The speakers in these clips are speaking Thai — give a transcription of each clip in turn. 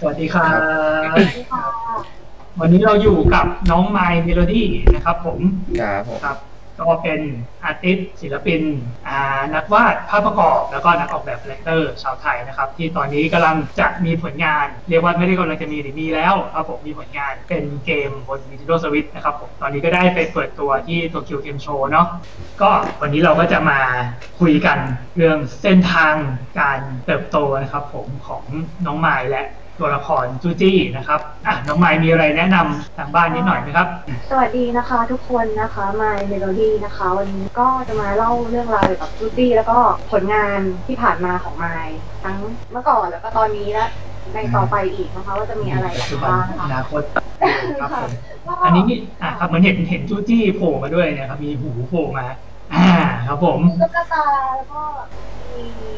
สวัสดีครับสวัสดีค่ะวันนี้เราอยู่กับน้องไมล์เมโลดี้นะครับผมครับผมครับก็เป็น artist ศิลปินอ่านักวาดภาพประกอบ แล้วก็นักออกแบบ character ชาวไทยนะครับ ที่ตอนนี้กำลังจะมีผลงาน เรียกว่าไม่ได้กำลังจะมีหรือมีแล้วครับผมมีผลงานเป็นเกมบน Nintendo Switch นะครับผมตอนนี้ก็ได้ไปเปิดตัวที่ Tokyo Game Show เนาะก็วันนี้เราก็จะมาคุยกันเรื่องเส้นทางการเติบโตนะครับผมของน้องไมล์และ ตัวละครจูจี้นะครับอะน้องไมล์มีอะไรแนะนำทางบ้านนิดหน่อยไหมครับ สวัสดีนะคะทุกคนนะคะ My Melody นะคะ วันนี้ก็จะมาเล่าเรื่องราวเกี่ยวกับจูตี้แล้วก็ผลงานที่ผ่านมาของ My ทั้งเมื่อก่อนแล้วก็ตอนนี้และในต่อไปอีกนะคะว่าจะมีอะไรปัจจุบันบ้างอนะคะนาคตครับผมก็อันนี้อะครับเหมือนเห็นเห็นจูจี้โผล่มาด้วยนะครับมีหูโผล่มาอ่าครับผมตุ๊กตาแล้วก็มีมี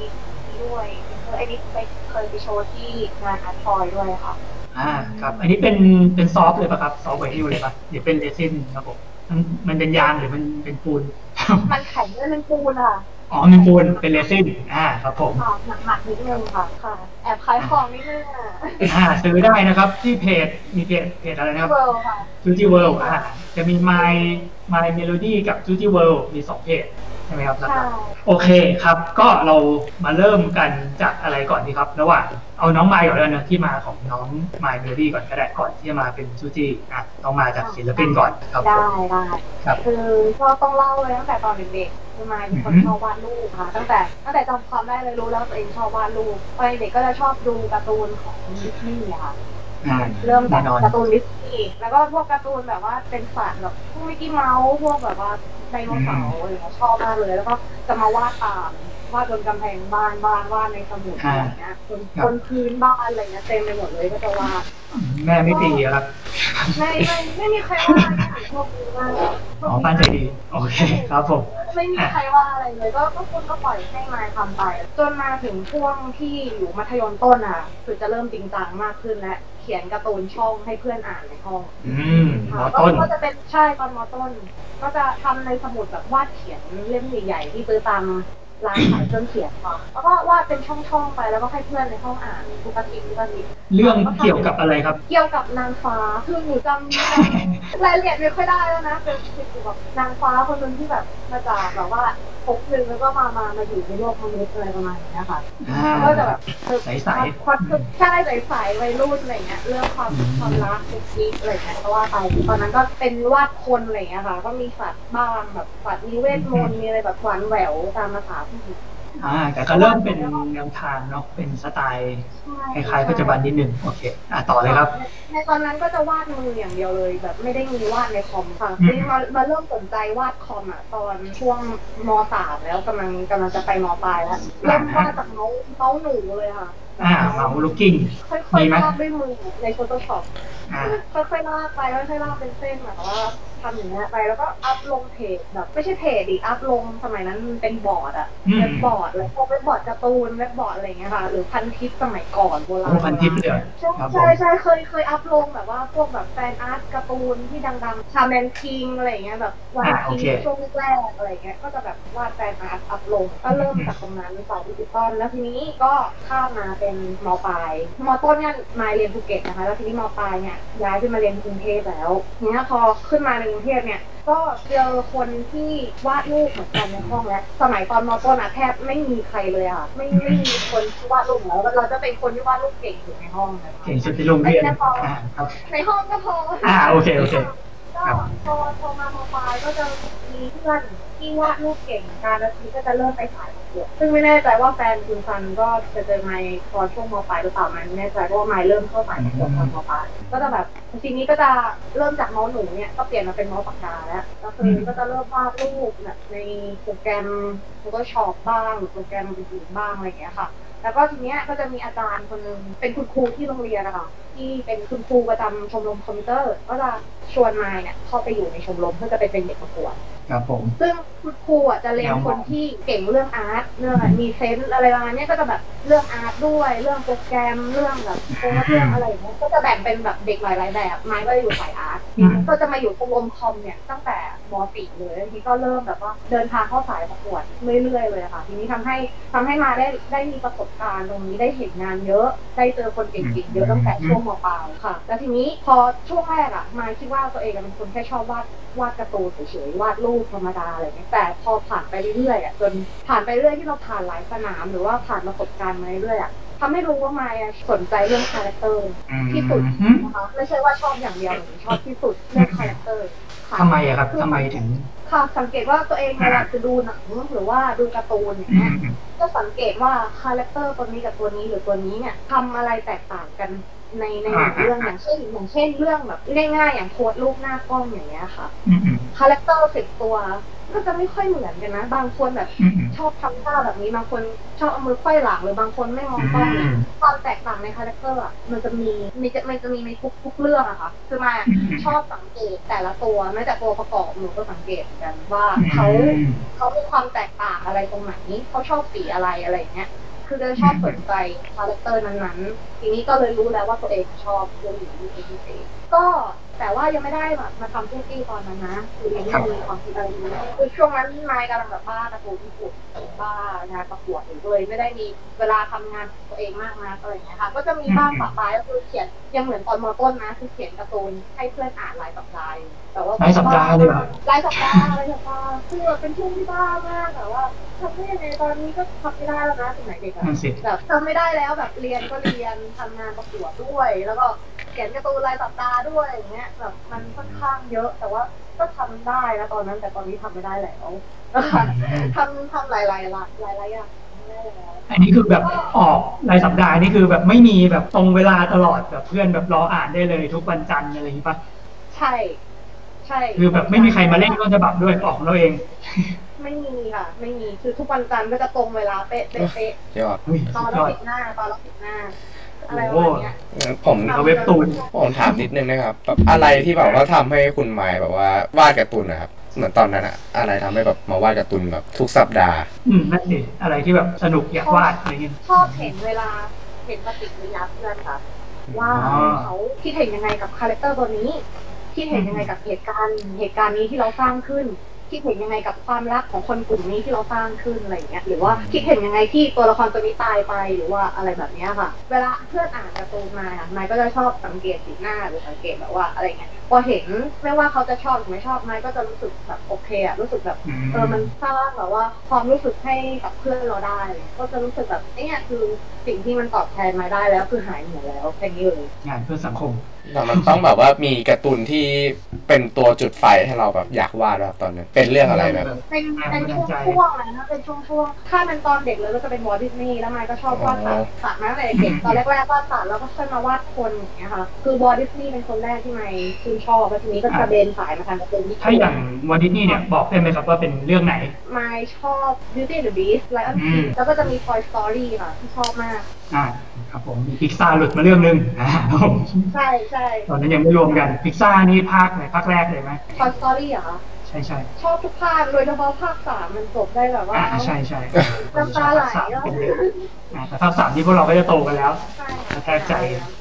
ด้วยคื ออันนี้ไปเคยไปโชว์ที่งาน art toy ด้วยค่ะ อ่าครับ อันนี้เป็นเป็น soft เลยป่ะครับ soft vinyl เลยป่ะเดี๋ยวเป็นเรซินครับผมมันมันเป็นยางหรือมันเป็นปูน มันแข็งด้วยมันปูนค่ะอ๋อเป็นปูนเป็นเรซินอ่าครับผมค่ะหนักๆนิดนึงค่ะค่ะ แอบขายของนิดนึงอะอ่าซื้อได้นะครับ ที่เพจมีเพจเพจอะไรนะครับ World ค่ะจูจี้ World อ่าจะมี My My Melody กับจูจี้ World มีสองเพจใช่ไหมครับหลัใช่โอเคครับ ก็เรามาเริ่มกันจากอะไรก่อนดีครับ ระหว่างเอาน้องมายก่อนเลยนะที่มาของน้อง My Melody ก่อนก็ได้ก่อนที่จะมาเป็นจูจี้อะต้องมาจากศิลปินก่อนครับผมได้ได้ครับคือก็ต้องเล่าเลยตั้งแต่ตอนเด็กๆคือมายเป็นคนอือฮึชอบวาดรูปค่ะ ตั้งแต่ตั้งแต่จำความได้เลยรู้แล้วตัวเองชอบวาดรูปตอนเด็กก็จะชอบดูการ์ตูนของดิสนีย์อะค่ะอ่า เริ่มจากแน่กนอนการ์ตูนดิสนีย์แล้วก็พวกการ์ตูนแบบว่าเป็นสัตว์แบบพวกมิกกี้เมาส์พวกแบบว่าไดโนเสาร์อะไรเงี้ยชอบมากเลย แล้วก็จะมาวาดตามวาดบนกำแพงบ้านบ้านวาดในสมุดอะไรเงี้ยบนบนพื้นบ้านอะไรเงี้ยเต็มไปหมดเลยก็จะวาดแม่ไม่ตีครับไม่ไม่ไม่มีใครว่าอะไรโชคดีมากอ๋อบ้านใจดีโอเคครับผมไม่มีใครว่าอะไรเลยก็ก็คุณก็ปล่อยให้มายทำไป จนมาถึงช่วงที่อยู่มัธยมต้นอะ คือจะเริ่มจริงจังมากขึ้นและเขียนการ์ตูนช่องให้เพื่อนอ่านในห้องอืมหมค่ะอต้น ก็จะเป็นใช่ตอนมอต้น ก็จะทำในสมุดแบบวาดเขียนเล่มใหญ่ๆที่ซื้อตาม ร้านขายเครื่องเขียนค่ะแล้วก็วาดเป็นช่องๆไปแล้วก็ให้เพื่อนในห้องอ่านทุกอาทิตย์ทุกอาทิตย์เรื่องเกี่ยวกับอะไรครับ เกี่ยวกับนางฟ้าคือหนูจำรายละเอียดไม่ค่อยได้แล้วนะเป็นเป็นเกี่ยวกับนางฟ้าคนหนึงที่แบบมาจากแบบว่าภพหนึ่งแล้วก็มามามาอยู่ในโลกมนุษย์อะไรประมาณนี้ค่ะอ่าก็จะแบบเออใสๆความความใช่ใสๆวัยรุ่นอะไรเงี้ยเรื่องความความรักคุกกิ๊กอะไรเงี้ยก็ว่าไปตอนนั้นก็เป็นวาดคนอะไรเงี้ยค่ะ ก็มีสัตว์บ้างแบบสัตว์มีเวทมนต์มีอะไรแบบหวานแหววตามภาษาผู้หญิงอ่า แต่ก็เริ่มเป็นแนวทางเนาะเป็นสไตล์คล้ายๆปัจจุบันนิดนึงโอเค อะต่อเลยครับ ในตอนนั้นก็จะวาดมืออย่างเดียวเลย แบบไม่ได้มีวาดในคอมค่ะอืมนี่มามาเริ่มสนใจวาดคอมอะตอนช่วงมสามแล้วกำลังกำลังจะไปมปลายแล้วเริ่มวาดจากเมาส์เมาส์หนูเลยค่ะอ่าเมาส์ลูกกลิ้งค่อยมีๆไหมลากด้วยมือใน Photoshop อ่าค่อยๆลากไปค่อยๆลากเป็นเส้นแบบว่าทำอย่างเงี้ยไปแล้วก็อัพลงเพจแบบไม่ใช่เพจดิอัพลงสมัยนั้นมันเป็นบอร์ดอะอืมเว็บบอร์ดเลยพวกเว็บบอร์ดการ์ตูนเว็บบอร์ดอะไรเงี้ยค่ะ หรือพันทิปสมัยก่อนโบราณโอ้พันทิปเลยเหรอใช่ครับผมใช่ใช่เคยเคยอัพลงแบบว่าพวกแบบ fan art การ์ตูนที่ดังๆชาแมนคิงอะไรเงี้ยแบบวันอ่าโอคิงโอเคช่วงแรกอะไรเงี้ยก็จะแบบวาด fan art อัพลงก็เริ่มจากตรงนั้นสายดิจิตอลแล้วทีนี้ก็ข้ามมาเป็นมปลายมต้นเนี่ยมาเรียนภูเก็ตนะคะแล้วทีนี้มปลายเนี่ยย้ายขึ้นมาเรียนกรุงเทพแล้วทีเนี้ยพอขึ้นมาในกรุงเทพเนี่ยก็เจอคนที่วาดรูปเหมือนกันในห้องแล้วสมัยตอนมต้นอะแทบไม่มีใครเลยค่ะ ไม่ไม่มีคนที่วาดรูปแล้วเราจะเป็นคนที่วาดรูปเก่งอยู่ในห้องนะคะเก่งสุดที่โรงเรียนอ่าครับในห้องก็พออ่าโอเคโอเคก็ครับพอพอมามปลายก็จะมีเพื่อน ที่วาดรูปเก่งการล้วทีก็จะเริ่มไปถ่ายประกวดซึ่งไม่แน่ใจว่าแฟนคุณซันก็จะเจอไมค์ตอนช่วงมปลายหรือเปล่ามันไม่แน่ใจเพราะว่าไมค์เริ่มเข้าสายประกวดตอนมปลายก็จะแบบทีนี้ก็จะเริ่มจากมาส์หนูเนี่ยก็เปลี่ยนมาเป็นมาส์ปากกาแล้วก็คือก็จะเริ่มวาดรูปแบบในโปรแกรม Photoshop บ้างหรือโปรแกรมอื่นๆบ้างอะไรอย่างเงี้ยค่ะแล้วก็ทีเนี้ยก็จะมีอาจารย์คนหนึงเป็นคุณครูที่โรงเรียนนะคะที่เป็นคุณครูประจำชมรมคอมพิวเตอร์ ก็จะชวนมายเนี่ยเข้าไปอยู่ในชมรมเพื่อจะไปเป็นเด็กประกวด ครับผม ซึ่งคุณครูอะจะเรียนคนที่เก่งเรื่อง art เรื่องอะไรมี sense อะไรประมาณเนี้ยก็จะแบบเรื่อง art ด้วย เรื่องโปรแกรมเรื่องแบบโค้ดเรื่องอะไรอย่างเงี้ยก็จะแบ่งเป็นแบบเด็กหลายๆแบบมายก็จะอยู่สาย art อืมก็จะมาอยู่ชมรมคอมเนี่ยตั้งแต่ ม.4 เลยทีนี้ก็เริ่มแบบว่าเดินทางเข้าสายประกวดเรื่อยๆเลยอะค่ะ ทีนี้ทำให้ทำให้มายได้ได้มีประสบการณ์ตรงนี้ได้เห็นงานเยอะ ได้เจอคนเก่งๆเยอะตั้งแต่ช่วงมปลายค่ะ แล้วทีนี้พอช่วงแรกอะมายคิดว่าตัวเองอะเป็นคนแค่ชอบวาดวาดการ์ตูนเฉยๆวาดรูปธรรมดาอะไรเงี้ยแต่พอผ่านไปเรื่อยๆอะจนผ่านไปเรื่อยที่เราผ่านหลายสนามหรือว่าผ่านประสบการณ์มาเรื่อยๆอะทำให้รู้ว่ามายอะสนใจเรื่อง character ที่สุดอืมนะคะไม่ใช่ว่าชอบอย่างเดียวหรือชอบที่สุดเรื่อง character ค่ะ ทำไมอะครับทำไมถึง ค่ะสังเกตว่าตัวเองเวลาจะดูหนังหรือว่าดูการ์ตูนอย่างอืเงี้ยอืมก็สังเกตว่า character ตัวนี้กับตัวนี้หรือตัวนี้เนี่ยทำอะไรแตกต่างกันในในหนึ่งเรื่องอย่างเช่นอย่างเช่นเรื่องแบบง่ายๆอย่างโค้ดรูปหน้ากล้องอย่างเงี้ยค่ะอืมอืม character สิบตัว ก็จะไม่ค่อยเหมือนกันนะ บางคนแบบอืมอืมชอบทำท่าแบบนี้ บางคนชอบเอามือไขว้หลังหรือบางคนไม่มองกล้องเนี่ยความแตกต่างใน character อะมันจะมีมันจะมันจะมีในทุกทุกเรื่องอะค่ะ คือมายอะอืมชอบสังเกตแต่ละตัวแม้แต่ตัวประกอบหนูก็สังเกตเหมือนกันว่าเขาอืมเขามีความแตกต่างอะไรตรงไหนเขาชอบสีอะไรอะไรอย่างเงี้ยคือจะชอบสนใจ character นั้นๆ ทีนี้ก็เลยรู้แล้วว่าตัวเองชอบเรื่องนี้เป็นพิเศษก็ แต่ว่ายังไม่ได้แบบมาทำที่ตี้ตอนนั้นนะคือยังไม่มีความคิดอะไรนี้คือช่วงนั้นมายกำลังแบบบ้าการ์ตูนญี่ปุ่นบ้างานประกวดอยู่เลยไม่ได้มีเวลาทำงานของตัวเองมากนะอะไรอย่างเงี้ยค่ะ ก็จะมีบ้างประปรายก็คือเขียนยังเหมือนตอนมต้นนะคือเขียนการ์ตูนให้เพื่อนอ่านรายสัปดาห์อยู่แต่ว่ารายสัปดาห์เลยเหรอรายสัปดาห์รายสัปดาห์คือแบบเป็นช่วงที่บ้ามากแต่ว่าทำได้ยังไงตอนนี้ก็ทำไม่ได้แล้วนะสมัยเด็กอะนั่นสิแบบทำไม่ได้แล้วแบบเรียนก็เรียนทำงานประกวดด้วยแล้วก็เขียนการ์ตูนรายสัปดาห์ด้วยอย่างเงี้ยแบบมันค่อนข้างเยอะ แต่ว่าก็ทำได้นะตอนนั้น แต่ตอนนี้ทำไม่ได้แล้วนะคะทำทำหลายๆหลายหลายหลายอย่างไม่ได้แล้วอันนี้คือแบบออกรายสัปดาห์นี่คือแบบไม่มีแบบตรงเวลาตลอดแบบเพื่อนแบบรออ่านได้เลยทุกวันจันทร์อะไรอย่างนี้ปะใช่ ใช่ คือแบบไม่มีใครมาเล่นต้นฉบับด้วยออกของเราเอง ไม่มีค่ะ ไม่มีคือทุกวันจันทร์ก็จะตรงเวลาเป๊ะเป๊ะเป๊ะยอดอุ้ยตอนสุดละยอดสิบหน้าตอนละสิบหน้า อะไรประมาณเนี้ยงั้นผมเอาเว็บตูน ผมถามนิดนึงนะครับแบบอะไรที่แบบว่าทำให้คุณหมายแบบว่าวาดการ์ตูนนะครับเหมือนตอนนั้นอะอะไรทำให้แบบมาวาดการ์ตูนแบบทุกสัปดาห์ อืมนั่นสิอะไรที่แบบสนุกอยากวาดอะไรเงี้ย ชอบเห็นเวลาเห็นปฏิกิริยาเพื่อนค่ะ ว่าอ๋อเขาคิดเห็นยังไงกับ character ตัวนี้คิดเห็นยังไงกับเหตุการณ์เหตุการณ์นี้ที่เราสร้างขึ้น คิดเห็นยังไงกับความรักของคนกลุ่มนี้ที่เราสร้างขึ้นอะไรอย่างเงี้ยหรือว่าคิดเห็นยังไงที่ตัวละครตัวนี้ตายไปหรือว่าอะไรแบบเนี้ยค่ะ เวลาเพื่อนอ่านการ์ตูนมาอะมายก็จะชอบสังเกตสีหน้าหรือสังเกตแบบว่าอะไรเงี้ยพอเห็นไม่ว่าเขาจะชอบหรือไม่ชอบมายก็จะรู้สึกแบบโอเคอะรู้สึกแบบอืมเออันสร้างแบบว่าความรู้สึกให้กับเพื่อนเราได้ ก็จะรู้สึกแบบเนี่ยคือสิ่งที่มันตอบแทนมาได้แล้วคือหายเหนื่อยแล้วแค่นี้เลยงานเพื่อสังคม แต่มันต้องแบบว่ามีการ์ตูนที่เป็นตัวจุดไฟให้เราแบบอยากวาดแบบตอนนั้น เป็นเรื่องอะไรแบบ เป็นเป็นช่วงช่วงๆนะถ้าเป็นช่วงช่วงๆถ้าเป็นตอนเด็กเลยก็จะเป็นวอลต์ดิสนีย์แล้วมายก็ชอบวาดสัตว์สัตว์มาตั้งแต่เด็กตอนแรกๆวาดสัตว์แล้วก็ค่อยมาวาดคนอย่างเงี้ยค่ะ คือวอลต์ดิสนีย์เป็นคนแรกที่มายชื่นชอบแล้วทีนี้ก็จะเบนสายมาทางการ์ตูนญี่ปุ่นถ้าอย่างวอลต์ดิสนีย์เนี่ยบอกได้ไหมครับว่าเป็นเรื่องไหนมายชอบ Beauty and the Beast Lion อืม King แล้วก็จะมี Toy Story ค่ะที่ชอบมากอ่า ครับผมมีพิกซ่าหลุดมาเรื่องหนึงอ่าครับผมใช่ใช่ตอนนั้นยังไม่รวมกันพิกซ่านี่ภาคไหนภาคแรกเลยไหม Toy Story เหรอคะใช่ใช่ชอบทุกภาคโดยเฉพาะภาคสามมันจบได้แบบว่าอ่าใช่ใช่น้ำตาไหลภคสาม แล้วอ่าแต่ภาคสามที่พวกเราก็จะโตกันแล้วใช่กระแทกใจ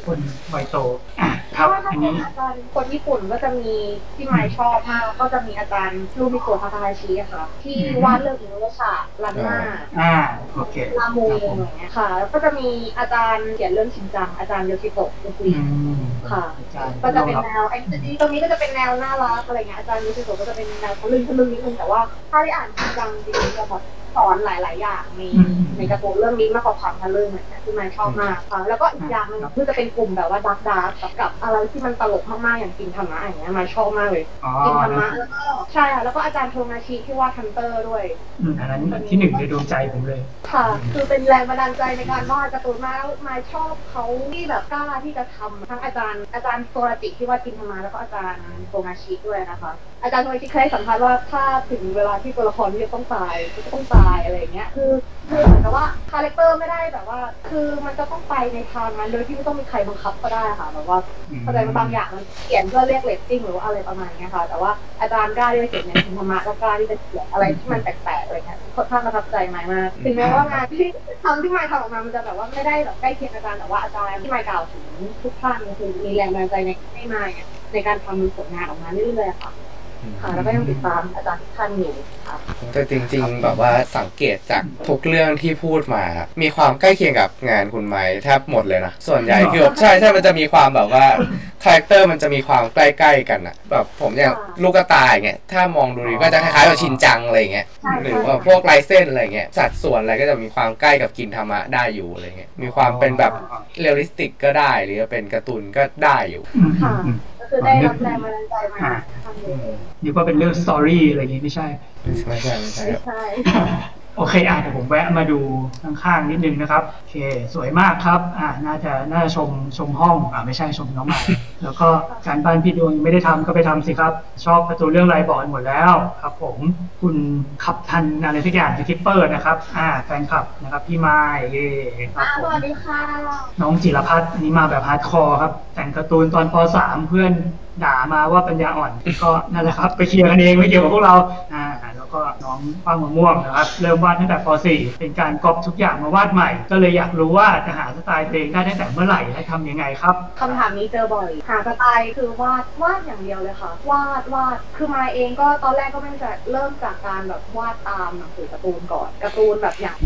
คนวัยโตอะครับถ้าอันเป็นี้นอาจารย์คนญี่ปุ่นก็จะมีที่ไมค์ชอบมากก็จะมีอาจารย์ลูมิโกะทาคาฮาชิอะค่ะ ที่วาดเรื่องอินุโรชาลันมาอ่าโอเคลามูครับผมอย่างเงี้ยค่ะ แล้วก็จะมีอาจารย์เขียนเรื่องชินจังอาจารย์โยชิโตะอุคุอืยมค่ะอาจารย์ก็จะเป็นครับแนวไอ้ตรงนี้ก็จะเป็นแนวน่ารักอะไรเงี้ยอาจารย์ยูซิโกะก็จะเป็นแนวทะลึ่งทะลึ่งนิดนึงแต่ว่าถ้าได้อ่านจริงจังจริงๆจะแบบ สอนหลาย ๆ อย่างในอืมในการ์ตูนเรื่องนี้มากกว่าความทะลึ่งอะไรเงี้ยที่มันชอบมากค่ะแล้วก็อีกอย่างหนึงคือจะเป็นกลุ่มแบบว่าดักดาร์กกับอะไรที่มันตลกมาก ๆ อย่างกินธรรมะอย่างเงี้ยมาชอบมากเลยอ๋อกินธรรนะมะแล้วก็ใช่ค่ะแล้วก็อาจารย์โทงาชิที่วาดฮันเตอร์ด้วยอืมอันนั้นที่หนึ่งในดวงใจผมเลย ค่ะ คือเป็นแรงบันดาลใจในการวาดการ์ตูนมากแล้วไม้ชอบเขาที่แบบกล้าที่จะทำทั้งอาจารย์อาจารย์โซราจิที่วาดกินทามะแล้วก็อาจารย์โทงาชิด้วยนะคะ อาจารย์โทงาชิเคยให้สัมภาษณ์ว่าถ้าถึงเวลาที่ตัวละครที่จะต้องตายก็จะต้องตายอะไรอย่างเงี้ยคือคือเหมือนกับว่า character ไม่ได้แบบว่า คือมันจะต้องไปในทางนั้นโดยที่ไม่ต้องมีใครบังคับก็ได้ค่ะแบบว่าเข้าใจว่าบางอย่างมันเขียนเพื่อเรียกเรตติ้งหรือว่าอะไรประมาณเนี้ยค่ะ แต่ว่าอาจารย์กล้าที่จะเขียนในธรรมะก็กล้าที่จะเขียนอะไรที่มันแปลกๆอะไรเงี้ยค่อนข้างประทับใจไมายมากถึงแม้ว่างานที่ทำที่ไมายทำออกมามันจะแบบว่าไม่ได้แบบใกล้เคียงอาจารย์แต่ว่าอาจารย์ที่ไมายกล่าวถึงทุกท่านคือมีแรงบันดาลใจในให้ไมายเนี่ยในการทำผลงานออกมาเรื่อยๆค่ะ ค่ะแล้วก็ยังติดตามอาจารย์ทุกท่านอยู่ค่ะแต่จริง ๆ แบบว่าสังเกตจากทุกเรื่องที่พูดมา มีความใกล้เคียงกับงานคุณไม้แทบหมดเลยนะ ส่วนใหญ่คือแบบใช่ใช่มันจะมีความแบบว่าcharacter มันจะมีความใกล้ๆกันอะแบบผมอย่างลูกกระต่ายเงี้ยถ้ามองดูดีก็จะคล้ายๆกับชินจังอะไรเงี้ยใช่หรือว่าพวกลายเส้นอะไรเงี้ยสัดส่วนอะไรก็จะมีความใกล้กับกินทามะได้อยู่อะไรเงี้ยมีความเป็นแบบ realistic ก็ได้ หรือว่าเป็นการ์ตูนก็ได้อยู่อืมอื ค่ะมอืมก็คือได้รับแรงบันดาลใจมาทำเองนึกว่าเป็นเรื่อง story อะไรอย่างงี้ไม่ใช่ ไม่ใช่ไม่ใช่ไม่ครับใช่ โอเคอะเดี๋ยวผมแวะมาดูข้างๆนิดนึงนะครับโอเค สวยมากครับอ่าน่าจะน่าจะชมชมห้องอ่าไม่ใช่ชมน้องใหม่แล้วก็การบ้านพี่ดวงยังไม่ได้ทำก็ไปทำสิครับ ชอบประตูเรื่องไรบอกกันหมดแล้วครับ ผมคุณขับทันอะไรสักอย่างสกิปเปอร์นะครับ อ่าแฟนคลับนะครับพี่ไม้เย่ครับอ่าผสมวัสดีค่ะน้องจิรพัฒน์อันนี้มาแบบฮาร์ดคอร์ครับ แต่งการ์ตูนตอนป .3 เพื่อนด่ามาว่าปัญญาอ่อนก็นั่นแหละครับ ไปเคลียร์กันเองไม่เกี่ยวกับพวกเราอ่า แล้วก็น้องฟังมะม่วงนะครับ เริ่มวาดตั้งแต่ป .4 เป็นการก๊อปทุกอย่างมาวาดใหม่ ก็เลยอยากรู้ว่าจะหาสไตล์เพลงได้ตั้งแต่เมื่อไหร่และทำยังไงครับคำถามนี้เจอบ่อย หาสไตล์คือวาดวาดอย่างเดียวเลยค่ะ วาดวาดคือมาเองก็ตอนแรกก็ไม่จะเริ่มจากการแบบวาดตามหนังสือการ์ตูนก่อนการ์ตูนแบบอย่าง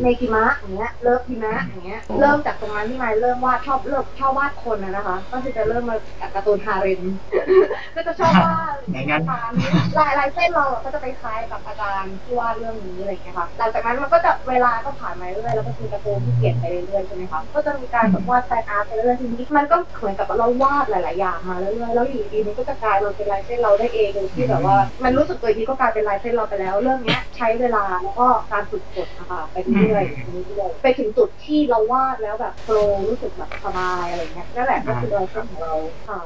เมกิมะอย่างเงี้ยเลิฟพิมะอย่างเงี้ยเริ่มจากตรงนั้นที่มายเริ่มวาดชอบเริ่มชอบวาดคนนะนะคะ ก็คือจะเริ่มมาจากการ์ตูนฮาเร็มก็จะชอบวาดไหนงั้นตามลายลายเส้นเราก็จะไปคล้ายกับอาจารย์ที่วาดเรื่องนี้อะไรอย่างเงี้ยค่ะ หลังจากนั้นมันก็จะเวลาก็ผ่านมาเรื่อยๆแล้วก็คือการ์ตูนที่เปลี่ยนไปเรื่อยๆใช่ไหมคะ ก็จะมีการแบบวาดแฟนอาร์ตไปเรื่อยๆทีนี้มันก็เหมือนกับเราวาดหลายๆอย่างมาเรื่อยๆแล้วอยู่ดีมันก็จะกลายมาเป็นลายเส้นเราได้เองโดยที่แบบว่า มันรู้สึกตัวอีกทีก็กลายเป็นลายเส้นเราไปแล้ว เรื่องเนี้ยใช้เวลาแล้วก็การฝึกฝนนะคะไปเรื่อยๆเรื่อยๆไปถึงจุดที่เราวาดแล้วแบบโฟล์รู้สึกแบบสบายอะไรเงี้ยนั่นแหละก็คือลายเส้นของเราค่ะ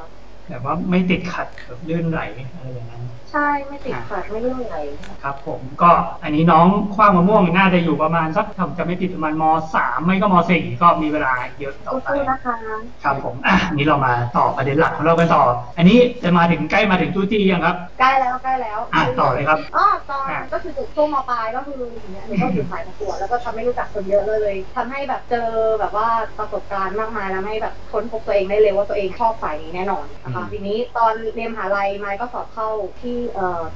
แบบว่าไม่ติดขัดแบบลื่นไหลอะไรอย่างนั้น ใช่ไม่ติดขัดไม่เรื่องอะไรครับผมก็อันนี้น้องคว้างมะม่วงน่าจะอยู่ประมาณสักถ้าผมจะไม่ผิดประมาณมสามไม่ก็มสี่ก็มีเวลาเยอะต่อไปสู้ๆนะคะครับผมอะอันนี้เรามาต่อประเด็นหลักของเรากันต่อ อันนี้จะมาถึงใกล้มาถึงตู้จี้ยังครับใกล้แล้วใกล้แล้วอะต่อเลยครับอ๋อตอนก็คือจุดช่วงมปลายก็คืออย่างเงี้ยหนูก็อยู่สายประกวดแล้วก็ทำให้รู้จักคนเยอะเลยทำให้แบบเจอแบบว่าประสบการณ์มากมายแล้วให้แบบค้นพบตัวเองได้เลยว่าตัวเองชอบสายนี้แน่นอนนะคะอืมทีนี้ตอนเรียนมหาลัยไมค์ก็สอบเข้าที่เอ่อ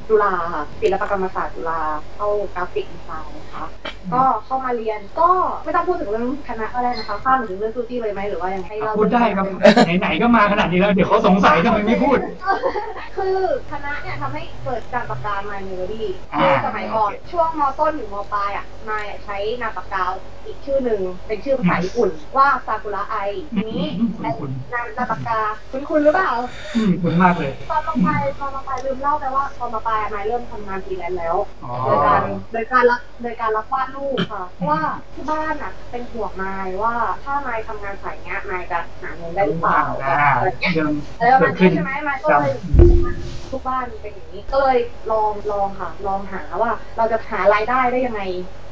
จุฬาค่ะศิลปกรรมศาสตร์จุฬาเข้ากราฟิกดีไซน์นะคะก็เข้ามาเรียนก็ไม่ต้องพูดถึงเรื่องคณะก็ได้นะคะข้ามถึงเรื่องซูจี้เลยไหมหรือว่ายังให้เราพูดได้ครับไหนๆก็มาขนาดนี้แล้วเดี๋ยวเขาสงสัยทำไมไม่พูด คือคณะเนี่ยทำให้เกิดการปากกา My Melody อ่าคือสมัยก่อนโอเคช่วงมต้นถึงมปลายอะนายใช้นามปากกาอีกชื่อหนึ่งเป็นชื่อภาษาญี่ปุ่นว่าซากุระไอทีนี้อืมคุ้นนามนามปากกาคุ้นคุ้นหรือเปล่าอืมคุ้นมากเลยตอนมปลายตอนมปลายลืมเล่าไปว่าตอนมปลายไม้เริ่มทำงานฟรีแลนซ์แล้วอ๋อโดยการโดยการรับโดยการรับวาดรูปค่ะเพราะว่าที่บ้านอะเป็นห่วงไม้ว่าถ้าไม้ทำงานสายเนี้ยไม้จะหาเงินได้หรือเปล่าอ่าอะไรเงี้ยเรื่องแล้วเกิมัดนขึ้นใช่ไหมมันก็ครับเลย ทุกบ้านเป็นอย่างนี้ ก็เลยลองลองค่ะ ลองหาว่าเราจะหารายได้ได้ยังไง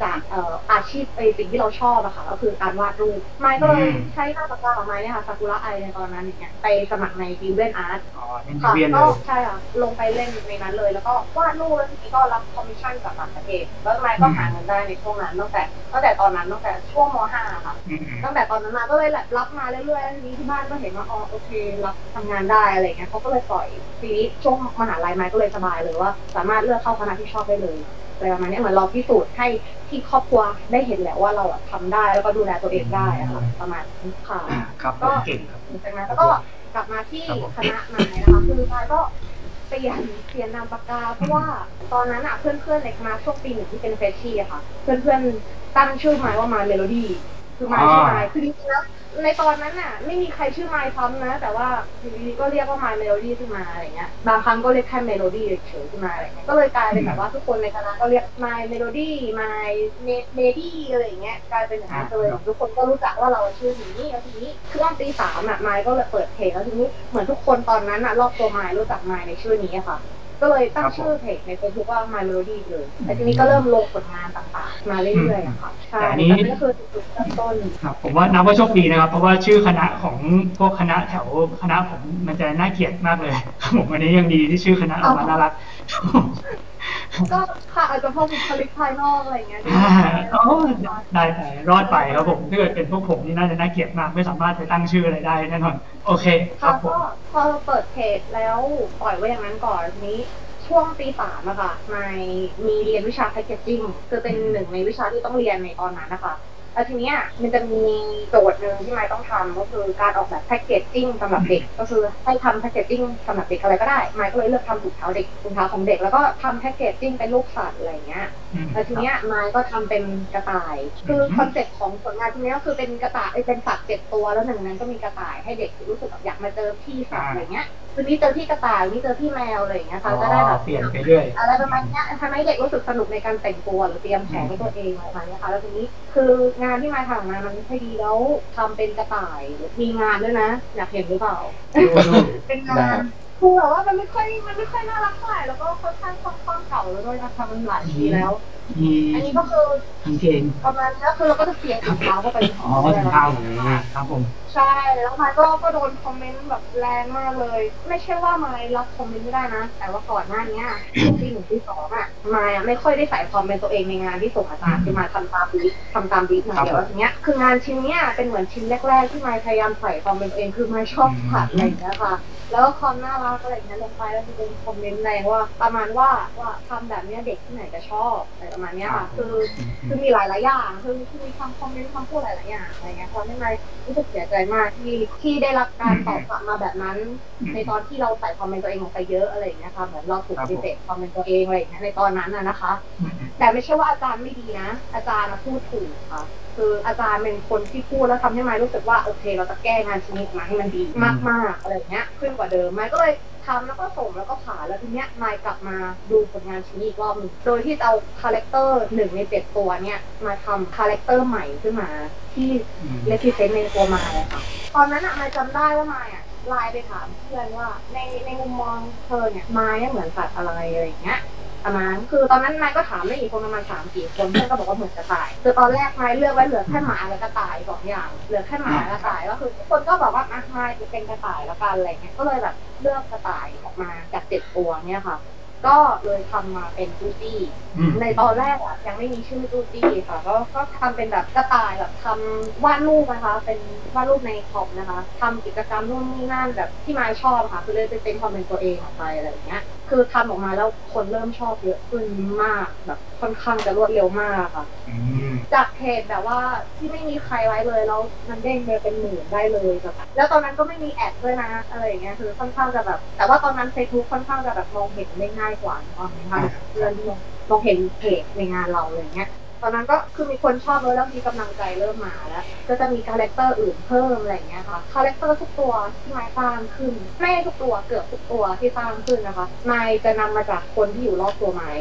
จากเอ่ออาชีพไอสิ่งที่เราชอบอะค่ะ ก็คือการวาดรูปไม้ก็เลยใช้นามปากกาของไม้เนี่ยค่ะซากุระไอในตอนนั้นอย่างเงี้ยไปสมัครใน DeviantArt อ๋อเน้นค่ะเวียนเลก็ยใช่ค่ะลงไปเล่นในนั้นเลย แล้วก็วาดรูปแล้วทีนี้ก็รับคอมมิชชั่นจากต่างประเทศแล้วไม้ก็หาเงินได้ในช่วงนั้นตั้งแต่ตั้งแต่ตอนนั้นตั้งแต่ช่วงม .5 ค่ะอืมตั้งแต่ตอนนั้นมาก็เลยแบบรับมาเรื่อยๆแล้วทีนี้ที่บ้านก็เห็นว่าอ๋อโอเครับทำงานได้อะไรเงี้ยเขาก็เลยปล่อยทีนี้ช่วงมหาลัยไม้ก็เลยสบายเลยว่า สามารถเลือกเข้าคณะที่ชอบได้เลยอะไรประมาณเนี้ยเหมือนเราพิสูจน์ให้ที่ครอบครัวได้เห็นแหละว่าเราอะทำได้แล้วก็ดูแลตัวเองได้อะค่ะประมาณนี้ค่ะอ่าครับผมเก่งครับหลังจากนั้นก็กลับมาที่คณะไม้นะคะคือไม้ก็เปลี่ยนเปลี่ยนนามปากกาเพราะว่าตอนนั้นอะเพื่อนๆในคณะช่วงปีหนึ่งที่เป็นเฟรชชี่อะค่ะ เพื่อนๆตั้งชื่อไม้ว่ามายเมโลดี้คือไม้ชื่อไม้คือจริงๆแล้ว ในตอนนั้นน่ะ ไม่มีใครชื่อไม้ซ้ำนะ แต่ว่าอยู่ดีๆก็เรียกว่ามายเมโลดี้ขึ้นมาอะไรเงี้ยบางครั้งก็เรียกแค่เมโลดี้เฉยๆขึ้นมาอะไรเงี้ยก็เลยกลายเป็นแบบว่าทุกคนในคณะก็เรียกมายเมโลดี้มายเมโลดี้อะไรอย่างเงี้ยกลายเป็นอย่างนั้นไปเลยทุกคนก็รู้จักว่าเราชื่อนี้แล้วทีนี้ช่วงปีสามอะไม้ก็เลยเปิดเพจแล้วทีนี้เหมือนทุกคนตอนนั้นอะรอบตัวไม้รู้จักไม้ในชื่อนี้อะค่ะ ก็เลยตั้งชื่อเพจในเฟซบุ๊กว่า My Melody เลยแต่ทีนี้ก็เริ่มลงผลงานต่างๆ มาเรื่อยๆอะค่ะใช่แต่นี่ก็คือจุดเริ่มต้นครับผมว่านับว่าโชคดีนะครับ เพราะว่าชื่อคณะของพวกคณะแถวคณะผมมันจะน่าเกลียดมากเลยครับผมอันนี้ยังดีที่ชื่อคณะออกมาน่ารัก ก็ค่ะอาจจะเพราะบุคลิกภายนอกอะไรอย่างเงี้ยด้วยอ่าอ๋อได้ไปรอดไปครับผมถ้าเกิดเป็นพวกผมนี่น่าจะน่าเกลียดมากไม่สามารถไปตั้งชื่ออะไรได้แน่นอนโอเค ครัค่ะบผมก็พอเราเปิดเพจแล้วปล่อยไว้อย่างนั้นก่อนทีนี้ชช่วงปีสามอะค่ะไม่มีเรียนวิชาแพคเกจจิ้งคือเป็นหนึ่งในวิชาที่ต้องเรียนในตอนนั้นนะคะ แล้วทีเนี้ยมันจะมีโจทย์หนึ่งที่ไม้ต้องทำก็คือการออกแบบ packaging สำหรับเด็ก ก็คือให้ทำ packaging สำหรับเด็กอะไรก็ได้ไม้ก็เลยเลือกทำถุงเท้าเด็กถุงเท้าของเด็กแล้วก็ทำ packaging เป็นรูปสัตว์อะไรเงี้ยแล้วทีเนี้ยไม้ก็ทำเป็นกระต่าย คือ concept ของผลงานทีเนี้ยก็คือเป็นกระต่ายเป็นสัตว์เจ็ดตัวแล้วหนึ่งนนั้นก็มีกระต่ายให้เด็กรู้สึกแบบอยากมาเจอพี่สัตว์อะไรเงี้ย คือนี่เจอพี่กระต่ายนี่เจอพี่แมวอะไรอย่างเงี้ยค่ะจะได้แบบเปลี่ยนไปเรื่อยอะไรประมาณเนี้ยทำให้เด็กรู้สึกสนุกในการแต่งตัวหรือเตรียมแผนให้ตัวเองอะไรประมาณเนี้ยค่ะแล้วทีนี้คืองานที่มาทำออกมามันไม่ค่อยดีแล้วทำเป็นกระต่ายมีงานด้วยนะ อยากเห็นหรือเปล่าดูดูเป็นงาได้นคือแบบว่ามันไม่ค่อยมันไม่ค่อยน่ารักเท่าไหร่แล้วก็ค่อนข้างค่อนข้างเก่าแล้วด้วยนะคะมันหลายปีแล้ว มีอันนี้ก็คือกางเกงประมาณนี้คือเราก็จะเสียถุงเท้าเข้าไปในอ๋อถุงเท้าอ่าครับผม ใช่แล้วมายก็ก็โดนคอมเมนต์แบบแรงมากเลย ไม่ใช่ว่ามายรับคอมเมนต์ไม่ได้นะ แต่ว่าก่อนหน้านี้ช่วงที่หนึ่งที่สองอะมายอะไม่ค่อยได้ใส่ความเป็นตัวเองในงานที่ส่งอาจารย์คือมายทำตามบีฟทำตามบีฟมาเดี๋ยวแล้วทีเนี้ยคืองานชิ้นเนี้ยเป็นเหมือนชิ้นแรกๆที่มายพยายามใส่ความเป็นตัวเองคือมายชอบผัดอะไรอย่างเงี้ยค่ะ แล้วก็ความน่ารักอะไรอย่างเงี้ยลงไปแล้วจะเป็นคอมเมนต์แรงว่า ประมาณว่าว่าทำแบบเนี้ยเด็กที่ไหนจะชอบอะไรประมาณเนี้ยค่ะคือคือมีหลายหลายๆอย่างคือคือมีคำคอมเมนต์คำพูดหลายๆอย่างอะไรเงี้ยทำให้ไม่รู้สึกเสียใจมากที่ที่ได้รับการตอบกลับมาแบบนั้น ในตอนที่เราใส่ความเป็นตัวเองลงไปเยอะอะไรอย่างเงี้ยค่ะเหมือนเราถูกปฏิเสธความเป็นตัวเองอะไรอย่างเงี้ยในตอนนั้นน่ะนะคะ แต่ไม่ใช่ว่าอาจารย์ไม่ดีนะ อาจารย์มาพูดถูกค่ะ คืออาจารย์เป็นคนที่พูดแล้วทำให้ไม้รู้สึกว่าโอเค เราจะแก้งานชิ้นนี้ออกมาให้มันดีมากๆอะไรอย่างเงี้ยขึ้นกว่าเดิมไม้ก็เลยทำแล้วก็ส่งแล้วก็ผ่านแล้วทีเนี้ยไม้กลับมาดูผลงานชิ้นนี้อีกรอบหนึงโดยที่จะเอา character หนึ่งในเจ็ดตัวเนี่ยมาทำ character ใหม่ขึ้นมาที่เลพิเซนในตัวไม้อะค่ะตอนนั้นอะไม้จำได้ว่าไม้อะไลน์ไปถามเพื่อนว่าในในมุมมองเธอเนี่ยไม้เนี่ยเหมือนสัตว์อะไรอะไรอย่างเงี้ย ประมาณคือตอนนั้นนายก็ถามไม่กี่คนประมาณสามสี่คนเพื่อนก็บอกว่าเหมือนกระต่ายคือตอนแรกนายเลือกไว้เหลือแค่หมากับกระต่ายสองอย่างเหลือแค่หมากับกระต่ายก็คือทุกคนก็บอกว่าอะนายจะเป็นกระต่ายแล้วกันอะไรเงี้ยก็เลยแบบเลือกกระต่ายออกมาจากเจ็ดตัวเนี่ยค่ะ ก็เลยทำมาเป็นจูตี้อืมในตอนแรกอะยังไม่มีชื่อจูตี้ค่ะก็ก็ทำเป็นแบบกระต่ายแบบทำวาดรูปนะคะ เป็นวาดรูปในคอมนะคะทำกิจกรรมนู่นนี่นั่นแบบที่ไม้ชอบค่ะ คือเลยเป็นเป็นความเป็นตัวเองออกไปอะไรอย่างเงี้ย คือทำออกมาแล้วคนเริ่มชอบเยอะขึ้นมากแบบค่อนข้างจะรวดเร็วมากค่ะอืมจากเพจแบบว่าที่ไม่มีใครไลก์เลยแล้วมันเด้งไปเป็นหมื่นได้เลยแบบแล้วตอนนั้นก็ไม่มี ad ด้วยนะอะไรอย่างเงี้ยคือค่อนข้างจะแบบ แต่ว่าตอนนั้นเฟซบุ๊กค่อนข้างจะแบบมองเห็นได้ง่ายกว่าตอนนี้ค่ะเพื่อนที่มองมองเห็นเพจในงานเราอะไรอย่างเงี้ย ตอนนั้นก็คือมีคนชอบเลยแล้วมีกำลังใจเริ่มมาแล้ว ก็จะมี character อื่นเพิ่มอะไรอย่างเงี้ยค่ะ character ทุกตัวที่ไม้สร้างขึ้นไม่ทุกตัวเกือบทุกตัวที่สร้างขึ้นนะคะไม้จะนำมาจากคนที่อยู่รอบตัวไม้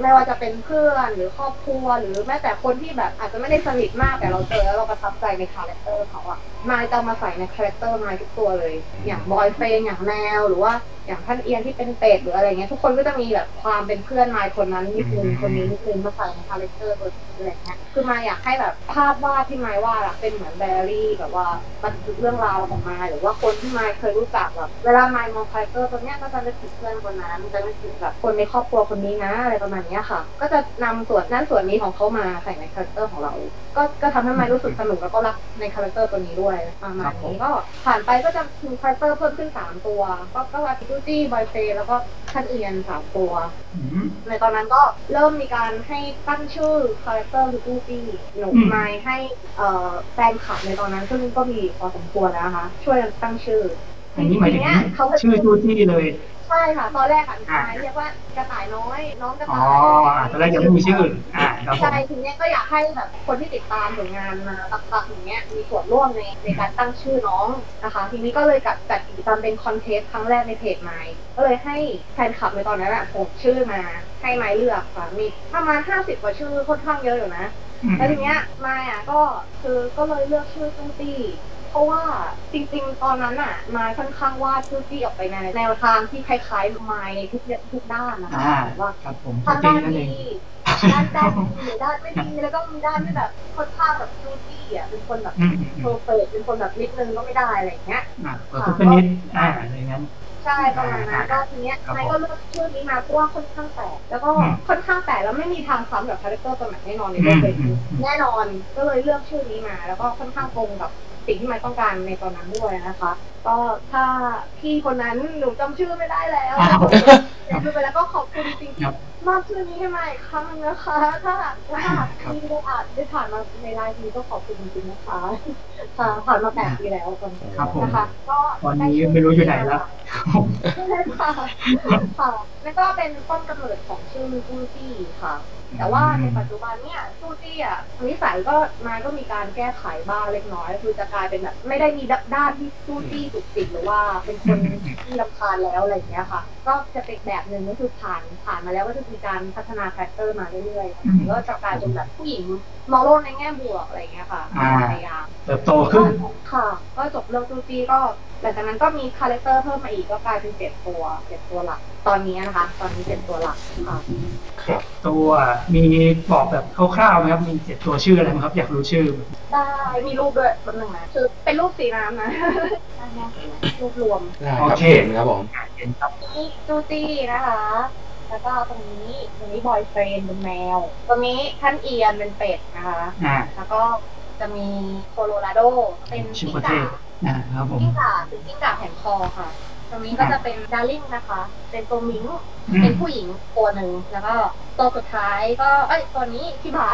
ไม่ว่าจะเป็นเพื่อนหรือครอบครัวหรือแม้แต่คนที่แบบอาจจะไม่ได้สนิทมากแต่เราเจอแล้วเราประทับใจใน character เขาอะไม้จะมาใส่ใน character ไม้ทุกตัวเลย อย่าง boyfriend อย่างแมวหรือว่าอย่างท่านเอียนที่เป็นเป็ดหรืออะไรเงี้ยทุกคนก็จะมีแบบความเป็นเพื่อนนายคนนั้นนิดนึงคนนี้นิดนึงมาใส่ในคาแรคเตอร์ตัวนี้อะไรเงี้ยคือมายอยากให้แบบภาพวาดที่มายวาดอะเป็นเหมือนไดอารี่แบบว่าบันทึกเรื่องราวของมายหรือว่าคนที่มายเคยรู้จักแบบเวลามายมองคาแรคเตอร์ตัวเนี้ยก็จะนึกถึงเพื่อนคนนั้นจะนึกถึงแบบคนในครอบครัวคนนี้นะอะไรประมาณเนี้ยค่ะ ก็จะนำส่วนนั้นส่วนนี้ของเขามาใส่ในคาแรคเตอร์ของเรา ก็ก็ทำให้มายรู้สึกสนุกแล้วก็รักในคาแรคเตอร์ตัวนี้ด้วยประมาณนี้ก็ผ่านไปก็จะมีคาแรคเตอร์เพิ่มขึ้นสามตัว ก็ก็ว่าจูจี้บอยเฟรนแล้วก็ท่านเอียนสามตัวอืมในตอนนั้นก็เริ่มมีการให้ตั้งชื่อคาแรคเตอร์คือจูจี้หนูอืมมายให้เอ่อแฟนคลับในตอนนั้นซึ่งก็มีพอสมควรนะคะ ช่วยกันตั้งชื่อ อันนี้หมายถึงทีเนี้ยเขาก็ชื่อจูจี้เลย ใช่ค่ะ ตอนแรกอะอ่ามายเรียกว่ากระต่ายน้อยน้องกระอ๋อต่ายตอนแรกยังไม่มีชื่ออ่าครับผมใช่ทีเนี้ยก็อยากให้แบบคนที่ติดตามผลงานมาสักพักอย่างเงี้ยมีส่วนร่วมในในการตั้งชื่อน้องนะคะ ทีนี้ก็เลยจัดจัดกิจกรรมเป็นคอนเทสต์ครั้งแรกในเพจไมค์ก็เลยให้แฟนคลับในตอนนั้นอะผมชื่อมาให้ไมค์เลือกค่ะมีประมาณห้าสิบกว่าชื่อค่อนข้างเยอะอยู่นะอืมแล้วทีเนี้ยไมค์อะก็คือก็เลยเลือกชื่อจูตี้ เพราะว่าจริงๆ ตอนนั้นอะไมค์ค่อนข้างวาดจูตี้ออกไปในแนวทางที่คล้ายๆไมค์ในทุกทุกด้านนะคะอ่าแบบว่าครับผมทางจูด้าจี้นนั่นเอดีงด้านด้านดีหรือด้านไม่ดีแล้วก็มีด้านที่แบบค่อนข้างแบบจูจี้อะเป็นคนแบบอืม perfect เป็นคนแบบนิดนึงก็ไม่ได้อะไรอย่างเงี้ยอ่าเปิดทุกนิดอ่าอะไรงั้นใช่ประมาณนั้นก็ทีเนี้ยครับผมนายก็เลือกชื่อนี้มาเพราะว่าค่อนข้างแปลกแล้วก็อืมค่อนข้างแปลกแล้วไม่มีทางซ้ำกับคาแรคเตอร์ตัวไหนแน่นอนในอืโลกมใบอืนี้มแน่นอนก็เลยเลือกชื่อนี้มา แล้วก็ค่อนข้างตรงกับ สิ่งที่มายต้องการในตอนนั้นด้วยนะคะ ก็ถ้าพี่คนนั้นหนูจำชื่อไม่ได้แล้วอ้าวดูไปแล้วก็ขอบคุณจริงครับๆมอบชื่อนี้ให้ใหม่อีกครั้งนึงนะคะ ถ้าหากถ้าหากที่ได้อ่านได้ผ่านมาในไลน์นี้ก็ขอบคุณจริงๆนะคะค่ะผ่านมาแปดปีแล้วตอนนี้ครับผม นะคะ ก็ตอนนี้ไม่รู้อยู่ไหนแล้ว ใช่ค่ะค่ะแล้วก็เป็นต้นกำเนิดของชื่อจูจี้ค่ะ แต่ว่าในปัจจุบันเนี่ยจูจี้อะนิสัยก็มันก็มีการแก้ไขบ้างเล็กน้อย คือจะกลายเป็นแบบไม่ได้มีด้านที่จูจี้จุกจิกหรือว่าเป็นคนที่รำคาญแล้วอะไรอย่างเงี้ยค่ะ ก็จะเป็นแบบหนึ่งก็คือผ่านผ่านมาแล้วก็จะมีการพัฒนาคาแรคเตอร์มาเรื่อยอืมๆก็จะกลายเป็นแบบผู้หญิงมองโลกในแง่บวกอะไรอย่างเงี้ยค่ะอ่าพยายามเติบโตขึ้น ค่ะ ก็จบเรื่องจูจี้ก็หลังจากนั้นก็มีคาแรคเตอร์เพิ่มมาอีกก็กลายเป็นเจ็ดตัวเจ็ดตัวหลัก ตอนนี้นะคะ ตอนนี้เจ็ดตัวหลักค่ะครับตัวมีบอกแบบคร่าวๆไหมครับมีเจ็ดตัวชื่ออะไรไหมครับ อยากรู้ชื่อ ได้มีรูปด้วยแป๊บนึงนะคือเป็นรูปสีน้ำนะได้ไหมรูปรวมได้โอครับเคเห็นครับผมอะเห็นครับนี่จูจี้นะคะแล้วก็ตรงนี้ตรงนี้บอยเฟรนเป็นแมว ตรงนี้ท่านเอียนเป็นเป็ดนะคะอ่าแล้วก็ จะมีโคโลราโด เป็นชื่อกิ้ปงระเทก่าศอ่าครับผมกิ้งก่าเป็นกิ้งก่าแผ่นคอค่ะ ตรงนี้ก็จะเป็นดาร์ลิงนะคะ เป็นตัวมิงอืเป็นมผู้หญิงตัวหนึ่งแล้วก็ตัวสุดท้ายก็เอ้ยตัวนี้ชิบะ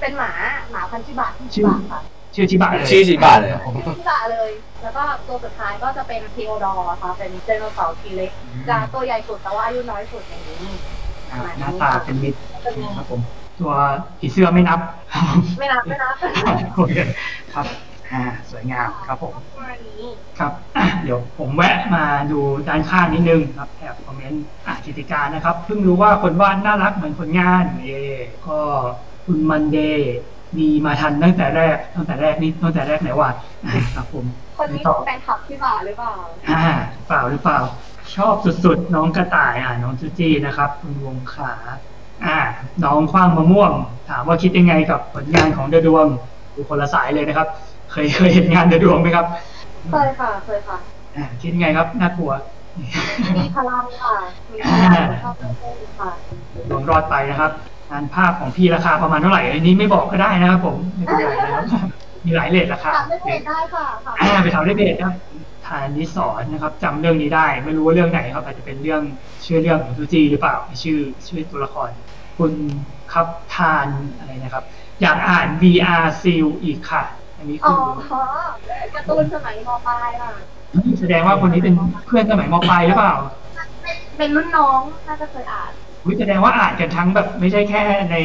เป็นหมาหมาพันธุ์ชิบะชิบะค่ะชื่อชิบะเลยชื่อชิบะเลยเหรอชิบะเลย แล้วก็ตัวสุดท้ายก็จะเป็นทีโอดอร์ค่ะ เป็นไดโนเสาร์ทีเล็กจะตัวใหญ่สุดแต่ว่าอายุน้อยสุดอย่างนี้อ่าหน้าตาเป็นมิตรจะมีครับผม ตัวผีเสื้อไม่นับ ไม่นับไม่นับโอเคครับอ่าสวยงามครับผมประมาณนี้ครับอะเดี๋ยวผมแวะมาดูด้านข้างนิดนึงครับแอบคอมเมนต์อะกิติการนะครับ เพิ่งรู้ว่าคนวาดน่ารักเหมือนผลงานเอก็คุณมันเดย์มีมาทันตั้งแต่แรกตั้งแต่แรกนี่ตั้งแต่แรกไหนวาดอะครับผมคนนี้ต่อเป็นแฟนคลับชิบะหรือเปล่าอ่าเปล่าหรือเปล่า ชอบสุดๆ น้องกระต่ายอ่าน้องจูจี้นะครับ คุณวงขา อ่า น้องคว้างมะม่วง ถามว่าคิดยังไงกับผลงานของเดอะดวงดูคนละสายเลยนะครับ เคยเคยเห็นงานเดอะดวงไหมครับเคยค่ะเคยค่ะอ่าคิดยังไงครับน่ากลัวมีพลังค่ะมีพลังชอบเล่นค่ะดวงรอดไปนะครับงานภาพของพี่ราคาประมาณเท่าไหร่อันนี้ไม่บอกก็ได้นะครับผมไม่เป็นไรนะครับมีหลายเลทราคาถามได้เพจได้ค่ะค่ะอ่าไปถามได้เพจครับทานนิสอนนะครับจำเรื่องนี้ได้ ไม่รู้ว่าเรื่องไหนครับอาจจะเป็นเรื่องชื่อเรื่องของซูจีหรือเปล่า ชื่อชื่อตัวละคร คุณครับทานอะไรนะครับ อยากอ่าน VR Seal อีกค่ะ อันนี้อ๋คืออการ์ตูนสมัยมปลายค่ะแสดงว่าคนนี้เป็นเพื่อนสมัยมปลายหรือเปล่า เป็นรุ่นน้องน่าจะเคยอ่านอุ๊ยแสดงว่าอ่านกันทั้งแบบไม่ใช่แค่ใน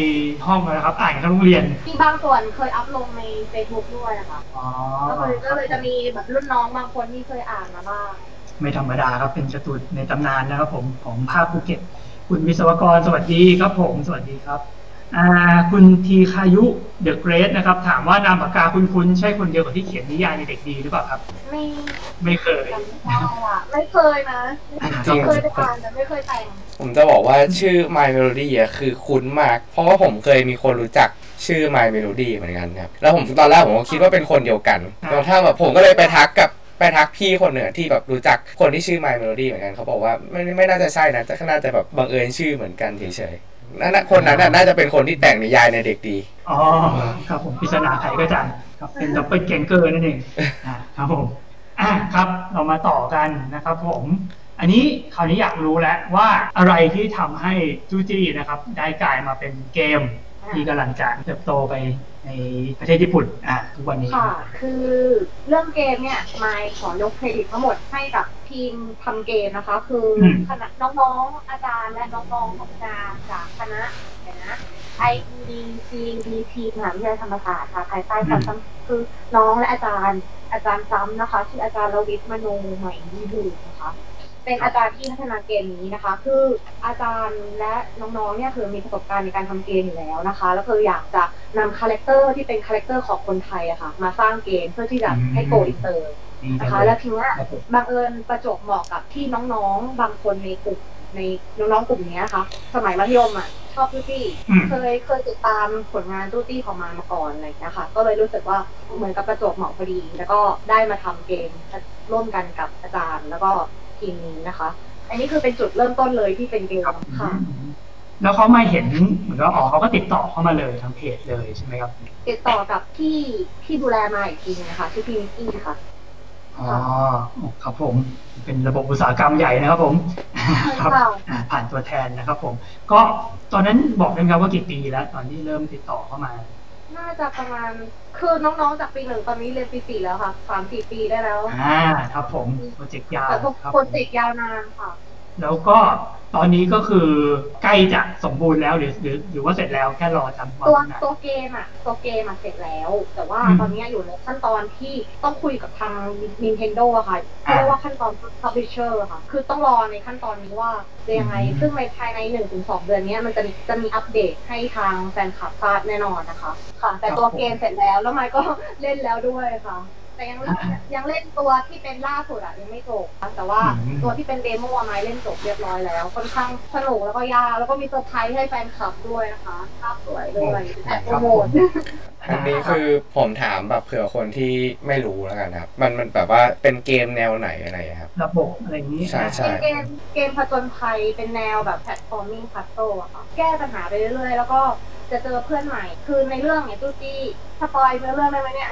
ห้องนะครับ อ่านกันทั้งโรงเรียน มีบางส่วนเคยอัพลงใน Facebook ด้วยนะคะอ๋อก็เลยก็เลยจะมีแบบรุ่นน้องบางคนที่เคยอ่านมาบ้างไม่ธรรมดาครับเป็นการ์ตูนในตำนานนะครับผมของภาคภูเก็ต คุณวิศวกรสวัสดีครับผม สวัสดีครับอ่าคุณทีคายุเดอะเกรสนะครับ ถามว่านามปากกาคุณคุณใช่คนเดียวกับที่เขียนนิยายในเด็กดีหรือเปล่าครับ ไม่ไม่เคยจำไม่ได้อะไม่เคยนะจริงเคยได้อ่านแต่ไม่เคยแต่งผมจะบอกว่าชื่อ My Melody อะคือคุ้นมาก เพราะว่าผมเคยมีคนรู้จักชื่อ My Melody เหมือนกันครับ แล้วผมตอนแรกผมก็คิดว่าเป็นคนเดียวกันอ่าจนกระทั่งแบบผมก็เลยไปทักกับ ไปทักพี่คนหนึ่งที่แบบรู้จักคนที่ชื่อ My Melody เหมือนกันเขาบอกว่าไม่ไม่น่าจะใช่นะแต่น่าจะแบบบังเอิญชื่อเหมือนกันเฉยๆนั่นน่ะคนนั้นน่ะน่าจะเป็นคนที่แต่งนิยายในเด็กดีอ๋อครับผมปริศนาไขก็จันครับเป็นดับเบิลแกงเกอร์นั่นเองอ่าครับผมอะครับเรามาต่อกันนะครับผมอันนี้คราวนี้อยากรู้แล้วว่าอะไรที่ทำให้จูจี้นะครับ ได้กลายมาเป็นเกมที่กำลังจะเติบโตไป ในประเทศญี่ปุ่นอะทุกวันนี้ ค่ะ คือเรื่องเกมเนี่ยมายขอยกเครดิตทั้งหมดให้กับทีมทำเกมนะคะ คืออมคณะน้องๆ อาจารย์และน้องๆของอาจารย์จากคณะเดี๋ยวนะ IED CDT มหาวิทยาลัยธรรมศาสตร์ค่ะภายใต้การทำคือน้องและอาจารย์อาจารย์ซ้ำนะคะ ชื่ออาจารย์รวิทย์มโนใหม่วิบูลย์นะคะ เป็นอาจารย์ที่พัฒนาเกมนี้นะคะ คืออาจารย์และน้องๆเนี่ยคือมีประสบการณ์ในการทำเกมอยู่แล้วนะคะ แล้วคืออยากจะนำคาแรคเตอร์ที่เป็นคาแรคเตอร์ของคนไทยอะค่ะ มาสร้างเกมเพื่อที่จะให้ go interดีจันะงคะเลยแล้วทีเนี้ยครับผมบังเอิญประจวบเหมาะกับที่น้องๆ บางคนในกลุ่มในน้องๆกลุ่มเนี้ยนะคะสมัยมัธยมอะชอบจูจี้อืมเคยเคยติดตามผลงานจูจี้ของมายมาก่อนอะไรอย่างเงี้ยค่ะก็เลยรู้สึกว่าเหมือนกับประจวบเหมาะพอดี แล้วก็ได้มาทำเกมร่วมกันกับอาจารย์ แล้วก็ ทีมนี้นะคะ อันนี้คือเป็นจุดเริ่มต้นเลยที่เป็นเกมค่ะคแล้วเขามาเห็นเหมือนว่าอ๋อเขาก็ติดต่อเข้ามาเลยทางเพจเลยใช่ไหมครับ ติดต่อกับที่ที่ดูแลมาอีกทีนึงนะคะชื่อพี่นิกกี้ค่ะอ๋อครับผม เป็นระบบอุตสาหกรรมใหญ่นะครับผมครับค่ะอ่าผ่านตัวแทนนะครับผม ก็ตอนนั้นบอกได้ไหมครับว่ากี่ปีแล้ว ตอนที่เริ่มติดต่อเข้ามา น่าจะประมาณคือน้องๆจากปีหนึ่งตอนนี้เรียนปีสี่แล้วค่ะสามสี่ปีได้แล้วอ่าครับผมโปรเจกต์ยาวแต่พวกครับโปรเจกต์ยาวนานค่ะ แล้วก็ตอนนี้ก็คือใกล้จะสมบูรณ์แล้วหรือหรือหรือว่าเสร็จแล้วแค่รอทำความตัวขนาดตัวเกมอะตัวเกมอะเสร็จแล้ว แต่ว่าอืมตอนนี้อยู่ในขั้นตอนที่ต้องคุยกับทาง Nintendo อะค่ะอ่าเรียกว่าขั้นตอน publisher อะค่ะ คือต้องรอในขั้นตอนนี้ว่าจะยังไงอืมซึ่งในภายใน1นถึงสเดือนนี้มันจะมีจะมีอัปเดตให้ทางแฟนคลับทราบแน่นอนนะคะ ค่ะ แต่ตัวเกมเสร็จแล้วแล้วไมค์ก็เล่นแล้วด้วยค่ะ แต่ยังยังเล่นตัวที่เป็นล่าสุดอะยังไม่จบค่ะแต่ว่าตัวที่เป็น demo อะมายเล่นจบเรียบร้อยแล้ว ค่อนข้างสนุกแล้วก็ยากแล้วก็มีเซอร์ไพรส์ให้แฟนคลับด้วยนะคะภาพสวยด้วยแอบโปรโมทอันนี้คือผมถามแบบเผื่อคนที่ไม่รู้แล้วกันครับ มันมันแบบว่าเป็นเกมแนวไหนอะไรอะครับระบบอะไรอย่างนี้ใช่ใช่เป็นเกมเกมผจญภัยเป็นแนวแบบ platforming puzzle อะค่ะแก้ปัญหาไปเรื่อยๆแล้วก็ จะเจอเพื่อนใหม่ คือในเรื่องเนี่ยจูจี้สปอยเนื้อเรื่องได้ไหมเนี่ย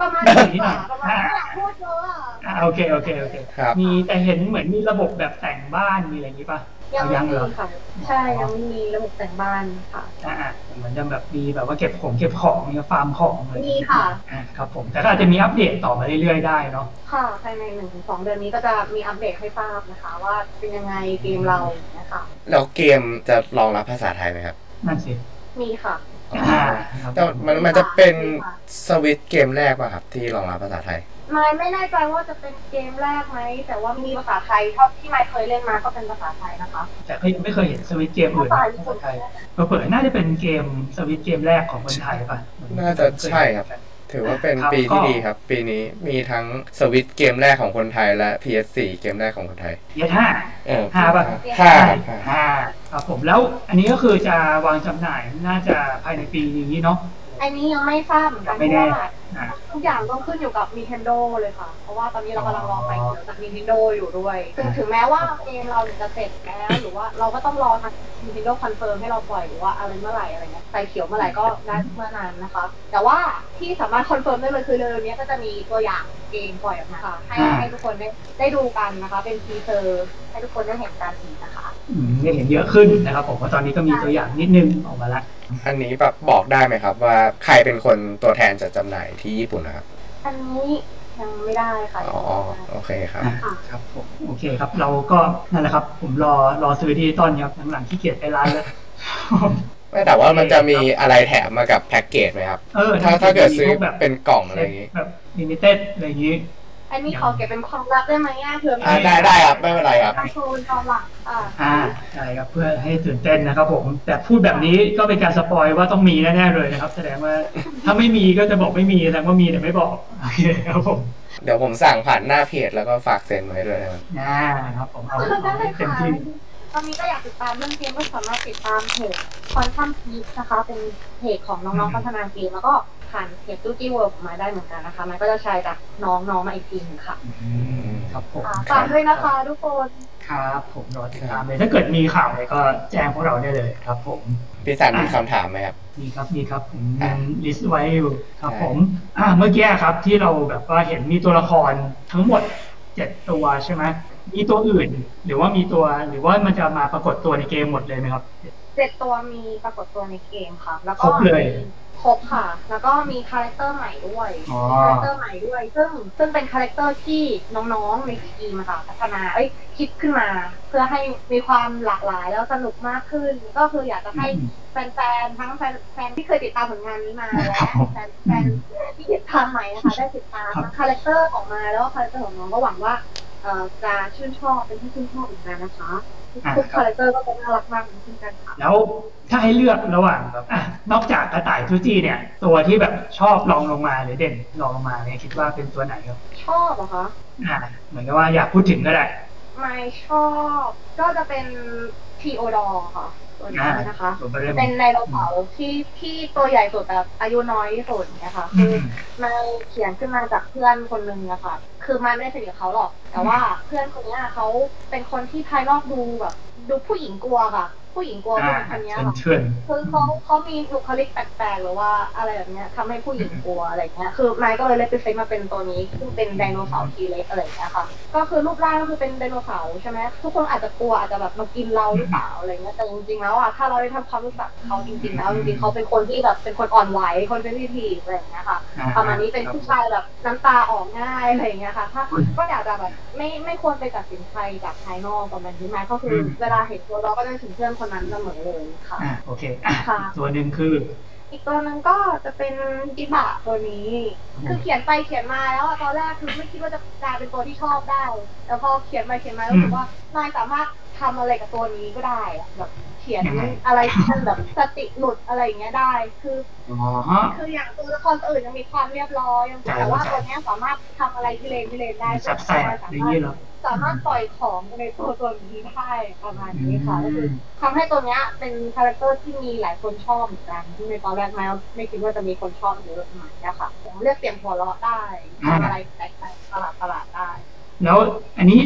ประมาณนี้ค่ะประมาณนี้อยากพูดเยอะอะอ่าโอเคโอเคโอเคครับมีแต่เห็นเหมือนมีระบบแบบแต่งบ้านมีอะไรอย่างนี้ป่ะยังไม่ยังเหมีรอค่ะใช่ยังไม่มีระบบแต่งบ้านค่ะอ่าอ่าเหมือนจะแบบมีแบบว่าเก็บของเก็บของเนี่ยฟาร์มของอะไรอย่างมีงี้ค่ะอ่าครับผมแต่ก็อาจจะมีอัปเดตต่อมาเรื่อยๆได้เนาะค่ะภายในหนึ่งถึงสองเดือนนี้ก็จะมีอัปเดตให้ทราบนะคะ ว่าเป็นยังไงเกมเรานะคะแล้วเกมจะรองรับภาษาไทยไหมครับนั่นสิ มีค่ะอ่าครับแต่มันมันจะเป็นสวิตช์เกมแรกป่ะครับ ที่รองรับภาษาไทย ไม่ไม่แน่ใจว่าจะเป็นเกมแรกไหม แต่ว่ามีภาษาไทยเท่าที่ไม่เคยเล่นมาก็เป็นภาษาไทยนะคะ แต่ก็ยังไม่เคยเห็นสวิตช์เกมอื่นภาษาในญี่ปปุ่ระนเทศไทยเปิดน่าจะเป็นเกมสวิตช์เกมแรกของคนไทยป่ะ น่าจะใช่ครับ ถือว่าเป็นครับปีก็ที่ดีครับ ปีนี้มีทั้งสวิตช์เกมแรกของคนไทยและ PS4 เกมแรกของคนไทยเยห้าเออห้าป่ะห้าใช่ครับห้าห้าครับผมแล้วอันนี้ก็คือจะวางจำหน่ายน่าจะภายในปีนี้เนาะ อันนี้ยังไม่ทราบเหมือนกันเพไม่ราะแน่ว่าอ่าทุกอย่างต้องขึ้นอยู่กับ Nintendo เลยค่ะ เพราะว่าตอนนี้เรากำลังรอไฟเขียวจาก Nintendo อยู่ด้วยถึงถึงแม้ว่าเกมเราเนี่ยจะเสร็จแล้วหรือว่าเราก็ต้องรอทาง Nintendo confirm ให้เราปล่อยหรือว่าอะไรเมื่อไหร่อะไรเงี้ยไฟเขียวเมื่อไหร่ก็ได้เมื่อนั้นนะคะ แต่ว่าที่สามารถ confirm ได้เลยคือเร็วๆนี้ก็จะมีตัวอย่างเกมปล่อยออกมาค่ะ ให้อ่าให้ทุกคนได้ได้ดูกันนะคะ เป็นทีเซอร์ให้ทุกคนได้เห็นกันอีกนะคะอืมได้เห็นเยอะขึ้นนะครับผมว่าตอนนี้ก็มีตัวอย่างนิดนึงออกมาละ อันนี้แบบบอกได้ไหมครับ ว่าใครเป็นคนตัวแทนจัดจำหน่ายที่ญี่ปุ่นนะครับ อันนี้ยังไม่ได้ค่ะอ๋อโอเคครับอะครับผมโอเคครับ เราก็นั่นแหละครับ ผมรอรอซื้อที่ต้นครับหลังๆขี้เกียจไปร้านแล้วไม่แต่ว่ามันจะมีอะไรแถมมากับแพ็กเกจไหมครับ เออถ้าถ้าเกิดซื้อมีพวแบบเป็นกล่องอะไรอย่างงี้แบบ limited อะไรอย่างงี้ อันนี้ขอเก็บเป็นความลับได้ไหมอะเผื่อมีอ่าได้ได้ครับไม่เป็นไรครับการโชว์เป็นความลับอ่าอ่าใช่ครับเพื่อให้ตื่นเต้นนะครับผมแต่พูดแบบนี้ก็เป็นการ spoil ว่าต้องมีแน่ๆเลยนะครับ แสดงว่าถ้าไม่มีก็จะบอกไม่มีแสดงว่ามีแต่ไม่บอกโอเคครับผมเดี๋ยวผมสั่งผ่านหน้าเพจแล้วก็ฝากเซ็นไว้ด้วยนะครับอ่าครับผมเอาได้เอาให้เต็มค่ะที่ตอนนี้ก็อยากติดตามเรื่องเกมก็สามารถติดตามเพจคอนทัมพีชนะคะ เป็นเพจของน้องๆพัฒนาเกมแล้วก็ ผ่านเพจจูจี้เวิลด์มาได้เหมือนกันนะคะ มันก็จะใช้จากน้องๆมาอีกทีหนึงค่ะอืมครับผมค่ะฝากด้วยนะคะทุกคน ครับผมรอติดตามเลยถ้าเกิดมีข่าวอะไรก็แจ้งพวกเราได้เลยครับผม พี่สันมีคำถามไหมครับ มีครับมีครับผมยัง list ไว้อยู่ครับผมอ่าเมื่อกี้ครับที่เราแบบว่าเห็นมีตัวละครทั้งหมดเจ็ดตัวใช่ไหมมีตัวอื่น หรือว่ามีตัวหรือว่ามันจะมาปรากฏตัวในเกมหมดเลยไหมครับเจ็ดตัวมีปรากฏตัวในเกมค่ะ แล้วก็ครบเลยมี ครบค่ะ แล้วก็มีคาแรคเตอร์ใหม่ด้วยอ๋อมีคาแรคเตอร์ใหม่ด้วย ซึ่งซึ่งเป็นคาแรคเตอร์ที่น้องๆในทีมอะค่ะ พัฒนา เอ้ย คิดขึ้นมา เพื่อให้มีความหลากหลายแล้วสนุกมากขึ้น ก็คืออยากจะให้แฟนๆ ทั้งแฟนแฟนที่เคยติดตามผลงานนี้มาและแฟนแฟนที่ติดตามใหม่นะคะได้ติดตามทั้งคาแรคเตอร์ออกมาแล้วก็คาแรคเตอร์ของน้องก็หวังว่าเอ่อจะชื่นชอบเป็นที่ชื่นชอบเหมือนกันนะคะ ทุกคาแรคเตอร์ก็จะน่ารักมากเหมือนกันค่ะแล้วถ้าให้เลือกระหว่างแบบอะนอกจากกระต่ายทูจีเนี่ย ตัวที่แบบชอบรองลงมาหรือเด่นรองลงมาเนี่ยคิดว่าเป็นตัวไหนครับชอบเหรอคะอ่าเหมือนกับว่าอยากพูดถึงก็ได้มายชอบก็จะเป็นทีโอดอร์ค่ะ ตัวนี้นะคะตัวเริ่มเป็นไดโนเสาร์ที่ที่ตัวใหญ่สุดแบบอายุน้อยที่สุดเนี่ยค่ะอืคือมมันเขียนขึ้นมาจากเพื่อนคนหนึ่งอะค่ะ คือมันไม่ได้สนิทกับเขาหรอก แต่ว่าเพื่อนคนเนี้ยเขาเป็นคนที่ภายนอกดูแบบ ดูผู้หญิงกลัวค่ะ ผผู้หญิงกลัวผู้หญิงคนเนี้ยเชิญค่ะเชิญคือเขาเขามีบุคลิกแปลกๆหรือว่าอะไรแบบเนี้ยทำให้ผู้หญิงกลัวอะไรเงี้ยคือไมค์ก็เลยเลยไปเซ็ตมาเป็นตัวนี้ซึ่งเป็นไดโนเสาร์ทีเล็กอะไรเงี้ยค่ะก็คือรูปร่างก็คือเป็นไดโนเสาร์ใช่ไหมทุกคนอาจจะกลัวอาจจะแบบมากินเราหรือเปล่าอะไรเงี้ยแต่จริงๆแล้วอะถ้าเราได้ทำความรู้จักเขาจริงๆแล้วจริงๆเขาเป็นคนที่แบบเป็นคนอ่อนไหวคนเป็นวิธีอะไรเงี้ยค่ะอ่ประมาณนี้เป็นผู้ชายแบบน้ำตาออกง่ายอะไรอย่างเงี้ยค่ะถ้าก็อยากจะแบบไม่ไม่ควรไปตัดสินใครจากภายนอกประมาณนี้ไหมก็คืออเวลาเห็นตัวเราก็จะนึกถึงเพื่อนคนนั้นเสมอเลยค่ะอ่าโอเคอะค่ะตัวหนึ่งคือ อีกตัวหนึงก็จะเป็นจิบะตัวนี้ คือเขียนไปเขียนมาแล้วอะตอนแรกคือไม่คิดว่าจะกลายเป็นตัวที่ชอบได้ แต่พอเขียนไปเขียนมารู้สึกว่านายสามารถทำอะไรกับตัวนี้ก็ได้อะแบบเขียนยังไงอะไรที่มันแบบสติหลุดอะไรอย่างเงี้ยได้ คืออ๋อฮะคืออย่างตัวละครตัวอื่นยังมีความเรียบร้อยยังแต่ว่าตัวเนี้ยสามารถทำอะไรที่เล่นที่เล่นได้แสบแสบอย่างนี้เหรอ สามารถปล่อยของในตัวตัวนี้ได้ประมาณนี้ค่ะอืมก็คือทำให้ตัวเนี้ยเป็นคาแรคเตอร์ที่มีหลายคนชอบเหมือนกันที่ในตอนแรกไม่ไม่คิดว่าจะมีคนชอบเยอะประมาณเนี้ยค่ะผมเรียกเสียงหัวเราะได้ทำอะไรแปลกๆประหลาดประหลาดๆได้ แล้วอันนี้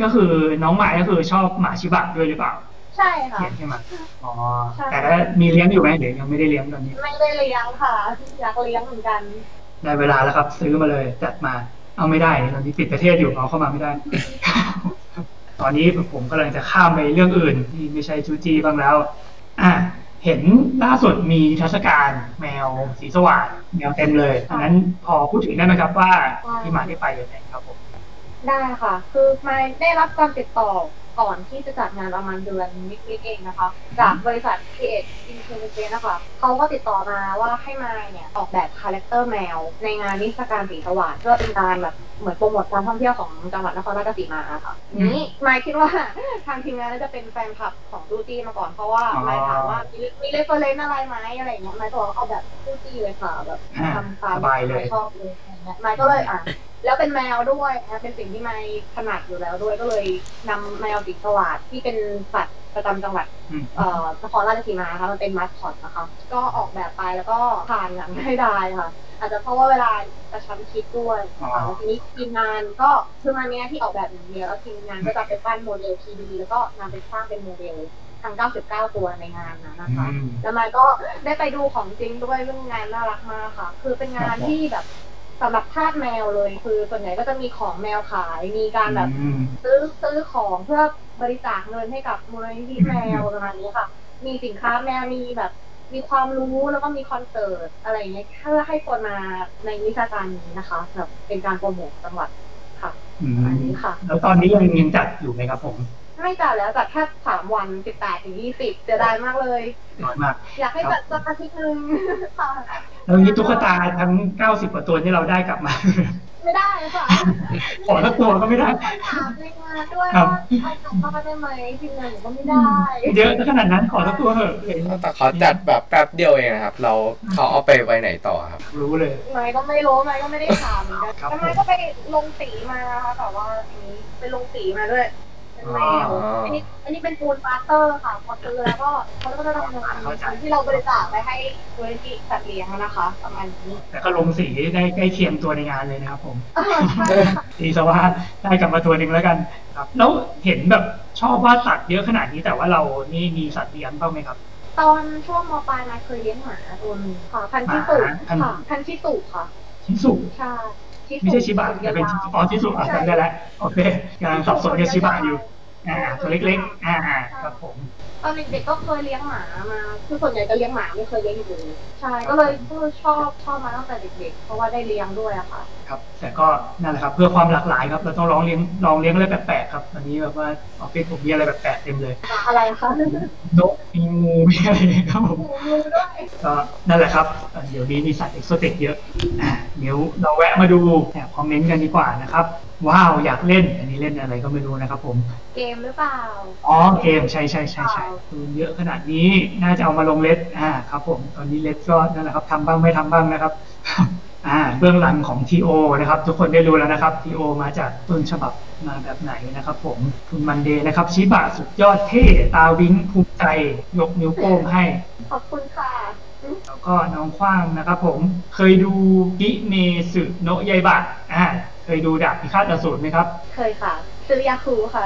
ก็คือน้องหมายก็คือชอบหมาชิบะด้วยหรือเปล่าใช่ค่ะเขียนใช่ไหมอ๋อใช่แต่ถ้ามีเลี้ยงอยู่ไหมเดี๋ยวยังไม่ได้เลี้ยงตอนนี้ ไม่ได้เลี้ยงค่ะ อยากเลี้ยงเหมือนกัน ได้เวลาแล้วครับ ซื้อมาเลยจัดมา เอาไม่ได้ตอนนี้ปิดประเทศอยู่เอาเข้ามาไม่ได้ ตอนนี้ผมกำลังจะข้ามไปเรื่องอื่นที่ไม่ใช่จูจีบ้างแล้ว อะเห็นล่าสุดมีเทรรศกาลแมวสีสว่างแมวเต็มเลยอันนั้นพอพูดถึงได้ไหมครับว่าที่มาที่ไปยังไงครับผมได้ค่ะ คือมายได้รับการติดต่อ ก่อนที่จะจัดงานประมาณเดือนนิดๆเองนะคะ จากบริษัท Create Intelligence นะคะเขาก็ติดต่อมาว่าให้มายเนี่ยออกแบบคาแรคเตอร์แมว ในงานนิทรรศการสีสวาดเพื่อเป็นการแบบเหมือนโปรโมทการท่องเที่ยวของจังหวัดนครราชสีมาค่ะอืมนี้มายคิดว่าทางทีมงานน่าจะเป็นแฟนคลับของดูตี้มาก่อนเพราะว่าอ๋อมายถามว่ามีมี reference อะไรไหมอะไรอย่างเงี้ยมายก็บอกว่าเอาแบบดูตี้เลยค่ะแบบอ่าทำตามสบายเลยที่ชอบเลย อะไรเงี้ยมายก็เลยอะแล้วเป็นแมวด้วยนะเป็นสิ่งที่ไม่ถนัดอยู่แล้วด้วยก็เลยนำแมวสีสวาดที่เป็นสัตว์ประจำจังหวัดอืมเอ่อนครราชสีมาค่ะมันเป็นมัสคอตนะคะก็ออกแบบไปแล้วก็ผ่านอย่างง่ายดายค่ะ อาจจะเพราะว่าเวลากระชั้นชิดด้วยนะคะแล้วทีนี้ทีมงานก็คือมันมีหน้าที่ออกแบบอย่างเดียวแล้วทีมงานก็จะไปปั้นโมเดล 3D แล้วก็นำไปสร้างเป็นโมเดลทั้ง 99 ตัวในงานนั้นนะคะอืมแล้วมันก็ได้ไปดูของจริงด้วยเรื่องงานน่ารักมากค่ะ คือเป็นงานที่แบบ สำหรับทาสแมวเลย คือส่วนใหญ่ก็จะมีของแมวขายมีการแบบอืมซื้อซื้อของเพื่อบริจาคเงินให้กับมูลนิธิแมวประมาณนี้ค่ะ มีสินค้าแมวมีแบบมีความรู้แล้วก็มีคอนเสิร์ตอะไรอย่างเงี้ยเพื่อให้คนมาในนิทรรศการนี้นะคะแบบเป็นการโปรโมทจังหวัดค่ะอือันมนี้ค่ะ แล้วตอนนี้ยังยังจัดอยู่ไหมครับผมไม่จัดแล้วจัดแค่สามวันสิบแปดถึงยี่สิบเสียดายมากเลยน้อยมาก อยากให้จัดสักอาทิตย์หนึ่งค่ะ แล้วนี้ตุ๊กตาทั้ง90กว่าตัวที่เราได้กลับมา ไม่ได้ค่ะขอสักตัวก็ไม่ได้ถามในงานด้วยครัว่าบเอากลับมาได้ไหมทีมงานหนูก็ไม่ได้ เยอะขนาดนั้นขอสักตัวเถอะเห็นแต่เขาจัดแบบแป๊บเดียวเองนะครับ เราเขาเอาไปไว้ไหนต่อครับ รู้เลยไม่ก็ไม่รู้ไม่ก็ไม่ได้ถามเหมือนกันครับแต่ไม่ก็ไปลงสีมาค่ะแต่ว่าอันนี้ไปลงสีมาด้วย เป็นแมวอ๋ออัอันนี้อันนี้เป็นปูนปลาสเตอร์ค่ะพอซื้อแล้วก็เขาก็จะนำเงินที่เราบริจาคไปให้บริษัทสัตว์เลี้ยงนะคะประมาณนี้แต่ก็ลงสีได้ใกล้เคียงตัวในงานเลยนะครับผมอ่าใช่ค่ะดีซะว่าได้กลับมาตัวหนึ่งแล้วกันครับ แล้วเห็นแบบชอบวาดสัตว์เยอะขนาดนี้แต่ว่าเรานี่มีสัตว์เลี้ยงบ้างไหมครับตอนช่วงม.ปลายมายเคยเลี้ยงหมาตัวหนึงค่ะพันธุ์ชิสุหมาพันธุ์ค่ะพันธุ์ชิสุค่ะชิสุใช่ไม่ใช่ชิบะแต่เป็นชิอ๋อชิสุอะจำได้แล้วโอเคกำลังสับสนกับชิบะอยู่ อ่าตัวเล็กๆอ่าอ่าครับผมตอนเด็กๆก็เคยเลี้ยงหมามาคือส่วนใหญ่จะเลี้ยงหมาไม่เคยเลี้ยงอย่างอื่นใช่ก็เลยก็ชอบชอบมาตั้งแต่เด็กๆ เพราะว่าได้เลี้ยงด้วยอะค่ะ ครับ แต่ก็นั่นแหละครับ เพื่อความหลากหลายครับเราต้องลองเลี้ยงลองเลี้ยงอะไรแปลกๆครับตอนนี้แบบว่าออฟฟิศผมมีอะไรแปลกๆเต็มเลย อะไรคะนกมีงูมีอะไรครับผมหูงูด้วยก็นั่นแหละครับเอ่อเดี๋ยวนี้มีสัตว์เอกโซติกเยอะอะเดี๋ยวเราแวะมาดูแอบคอมเมนต์กันดีกว่านะครับ ว้าวอยากเล่น อันนี้เล่นอะไรก็ไม่รู้นะครับผม เกมหรือเปล่า อ๋อเกมใช่ใช่ใช่ใช่ปืนเยอะขนาดนี้น่าจะเอามาลงเลสอ่าครับ ผมตอนนี้เลสก็นั่นแหละครับทำบ้างไม่ทำบ้างนะครับอ่าเบื้องหลังของ TO นะครับ ทุกคนได้รู้แล้วนะครับ TO มาจากต้นฉบับมาแบบไหนนะครับ ผมคุณมันเดย์นะครับชิบะสุดยอดเท่ตาวิ้งภูมิใจยกนิ้วโป้งให้ ขอบคุณค่ะแล้วก็น้องขว้างนะครับ ผมเคยดูกิเมสึโนะยายบะอ่า เคยดูดาบพิฆาตอสูรไหมครับ เคยค่ะซื้อยาคูค่ะ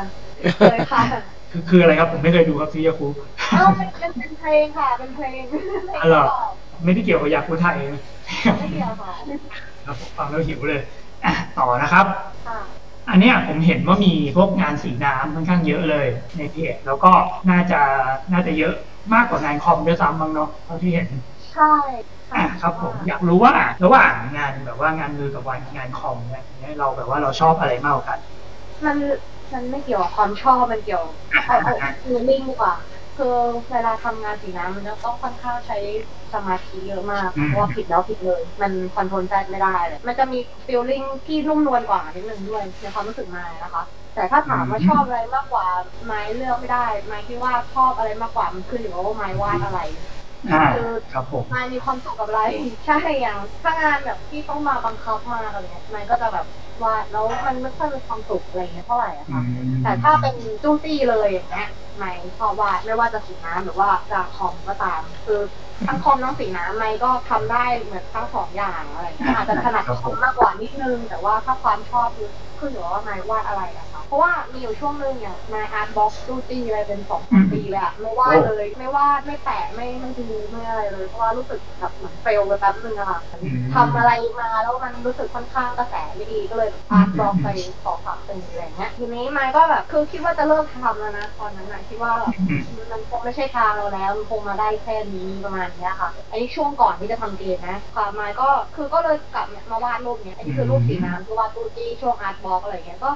เคยค่ะเคคือคืออะไรครับผมไม่เคยดูครับซียาคุเอ้ามันมันเป็นเพลงค่ะ เป็นเพลงเพลงอ๋อเหรอประกอบไม่ได้เกี่ยวกับยาคุไทยไม่เกี่ยวค่ะครับผมฟังแล้วหิวเลยอะต่อนะครับค่ะอันเนี้ยผมเห็นว่ามีพวกงานสีน้ำค่อนข้างเยอะเลยในเพจแล้วก็น่าจะน่าจะเยอะมากกว่างานคอมด้วยซ้ำมั้งเนาะเท่าที่เห็น ใช่ อะครับผมอยากรู้ว่าระหว่างงานแบบว่างานมือกับวันงานคอมเนี่ยเนี่ยเราแบบว่าเราชอบอะไรมากกว่ากัน มันมันไม่เกี่ยวกับความชอบมันเกี่ยวเอาเอา feeling ดีกว่าคือเวลาทำงานสีน้ำมันจะต้องค่อนข้างใช้สมาธิเยอะมากอืมเพราะว่าผิดแล้วผิดเลย มัน control ใจไม่ได้เลยมันจะมีฟีลลิ่งที่นุ่มนวลกว่านิดนึงด้วยในความรู้สึกมายนะคะ แต่ถ้าถามว่าชอบอะไรมากกว่าไม้เลือกไม่ได้ไม้คิดว่าชอบอะไรมากกว่ามันขึ้นอยู่กับว่าไม้วาดอะไร อ่าคือครับผมนายมีความสุขกับอะไรใช่อย่างถ้างานแบบที่ต้องมาบังคับมาอะไรเงี้ยนายก็จะแบบวาดแล้วมันไม่ค่อยมีความสุขอะไรเงี้ยเท่าไหร่อะค่ะแต่ถ้าเป็นจู้ตี้เลยอย่างเงี้ยไม่ชอบวาดไม่ว่าจะสีน้ำหรือว่าจะคอมก็ตาม คือทั้งคอมทั้งสีน้ำมายก็ทำได้เหมือนทั้งสองอย่างอะไรเงี้ยอาจจะถนัดคอมมากกว่านิดนึง แต่ว่าถ้าความชอบคือขึ้นอยู่ว่าไม่วาดอะไรอะค่ะ เพราะว่ามีอยู่ช่วงนึงอย่างมาย art block จู้ตี้อะไรเป็นสองสามปีเลยอะไม่วาดเลย ไม่วาดไม่แปะไม่ไม่ดูไม่อะไรเลย เพราะว่ารู้สึกแบบเหมือน fail ไปแป๊บนึงอะค่ะอืมทำอะไรมาแล้วมันรู้สึกค่อนข้างกระแสไม่ดีก็เลย art block ไปสองสามปีอะไรเงี้ยทีนี้มายก็แบบคือคิดว่าจะเลิกทำแล้วนะตอนนั้นนะคิดว่าแบบอืมมันคงไม่ใช่ทางเราแล้วมันคงมาได้แค่นี้ประมาณเนี้ยค่ะอันนี้ช่วงก่อนที่จะทำเกมนะค่ะไมค์ก็คือก็เลยกลับเนี่ยมาวาดรูปเนี้ยอันนี้คือรูปสีน้ำที่วาดรูปที่ช่วงอาร์ตบล็อกอะไรเงี้ยก็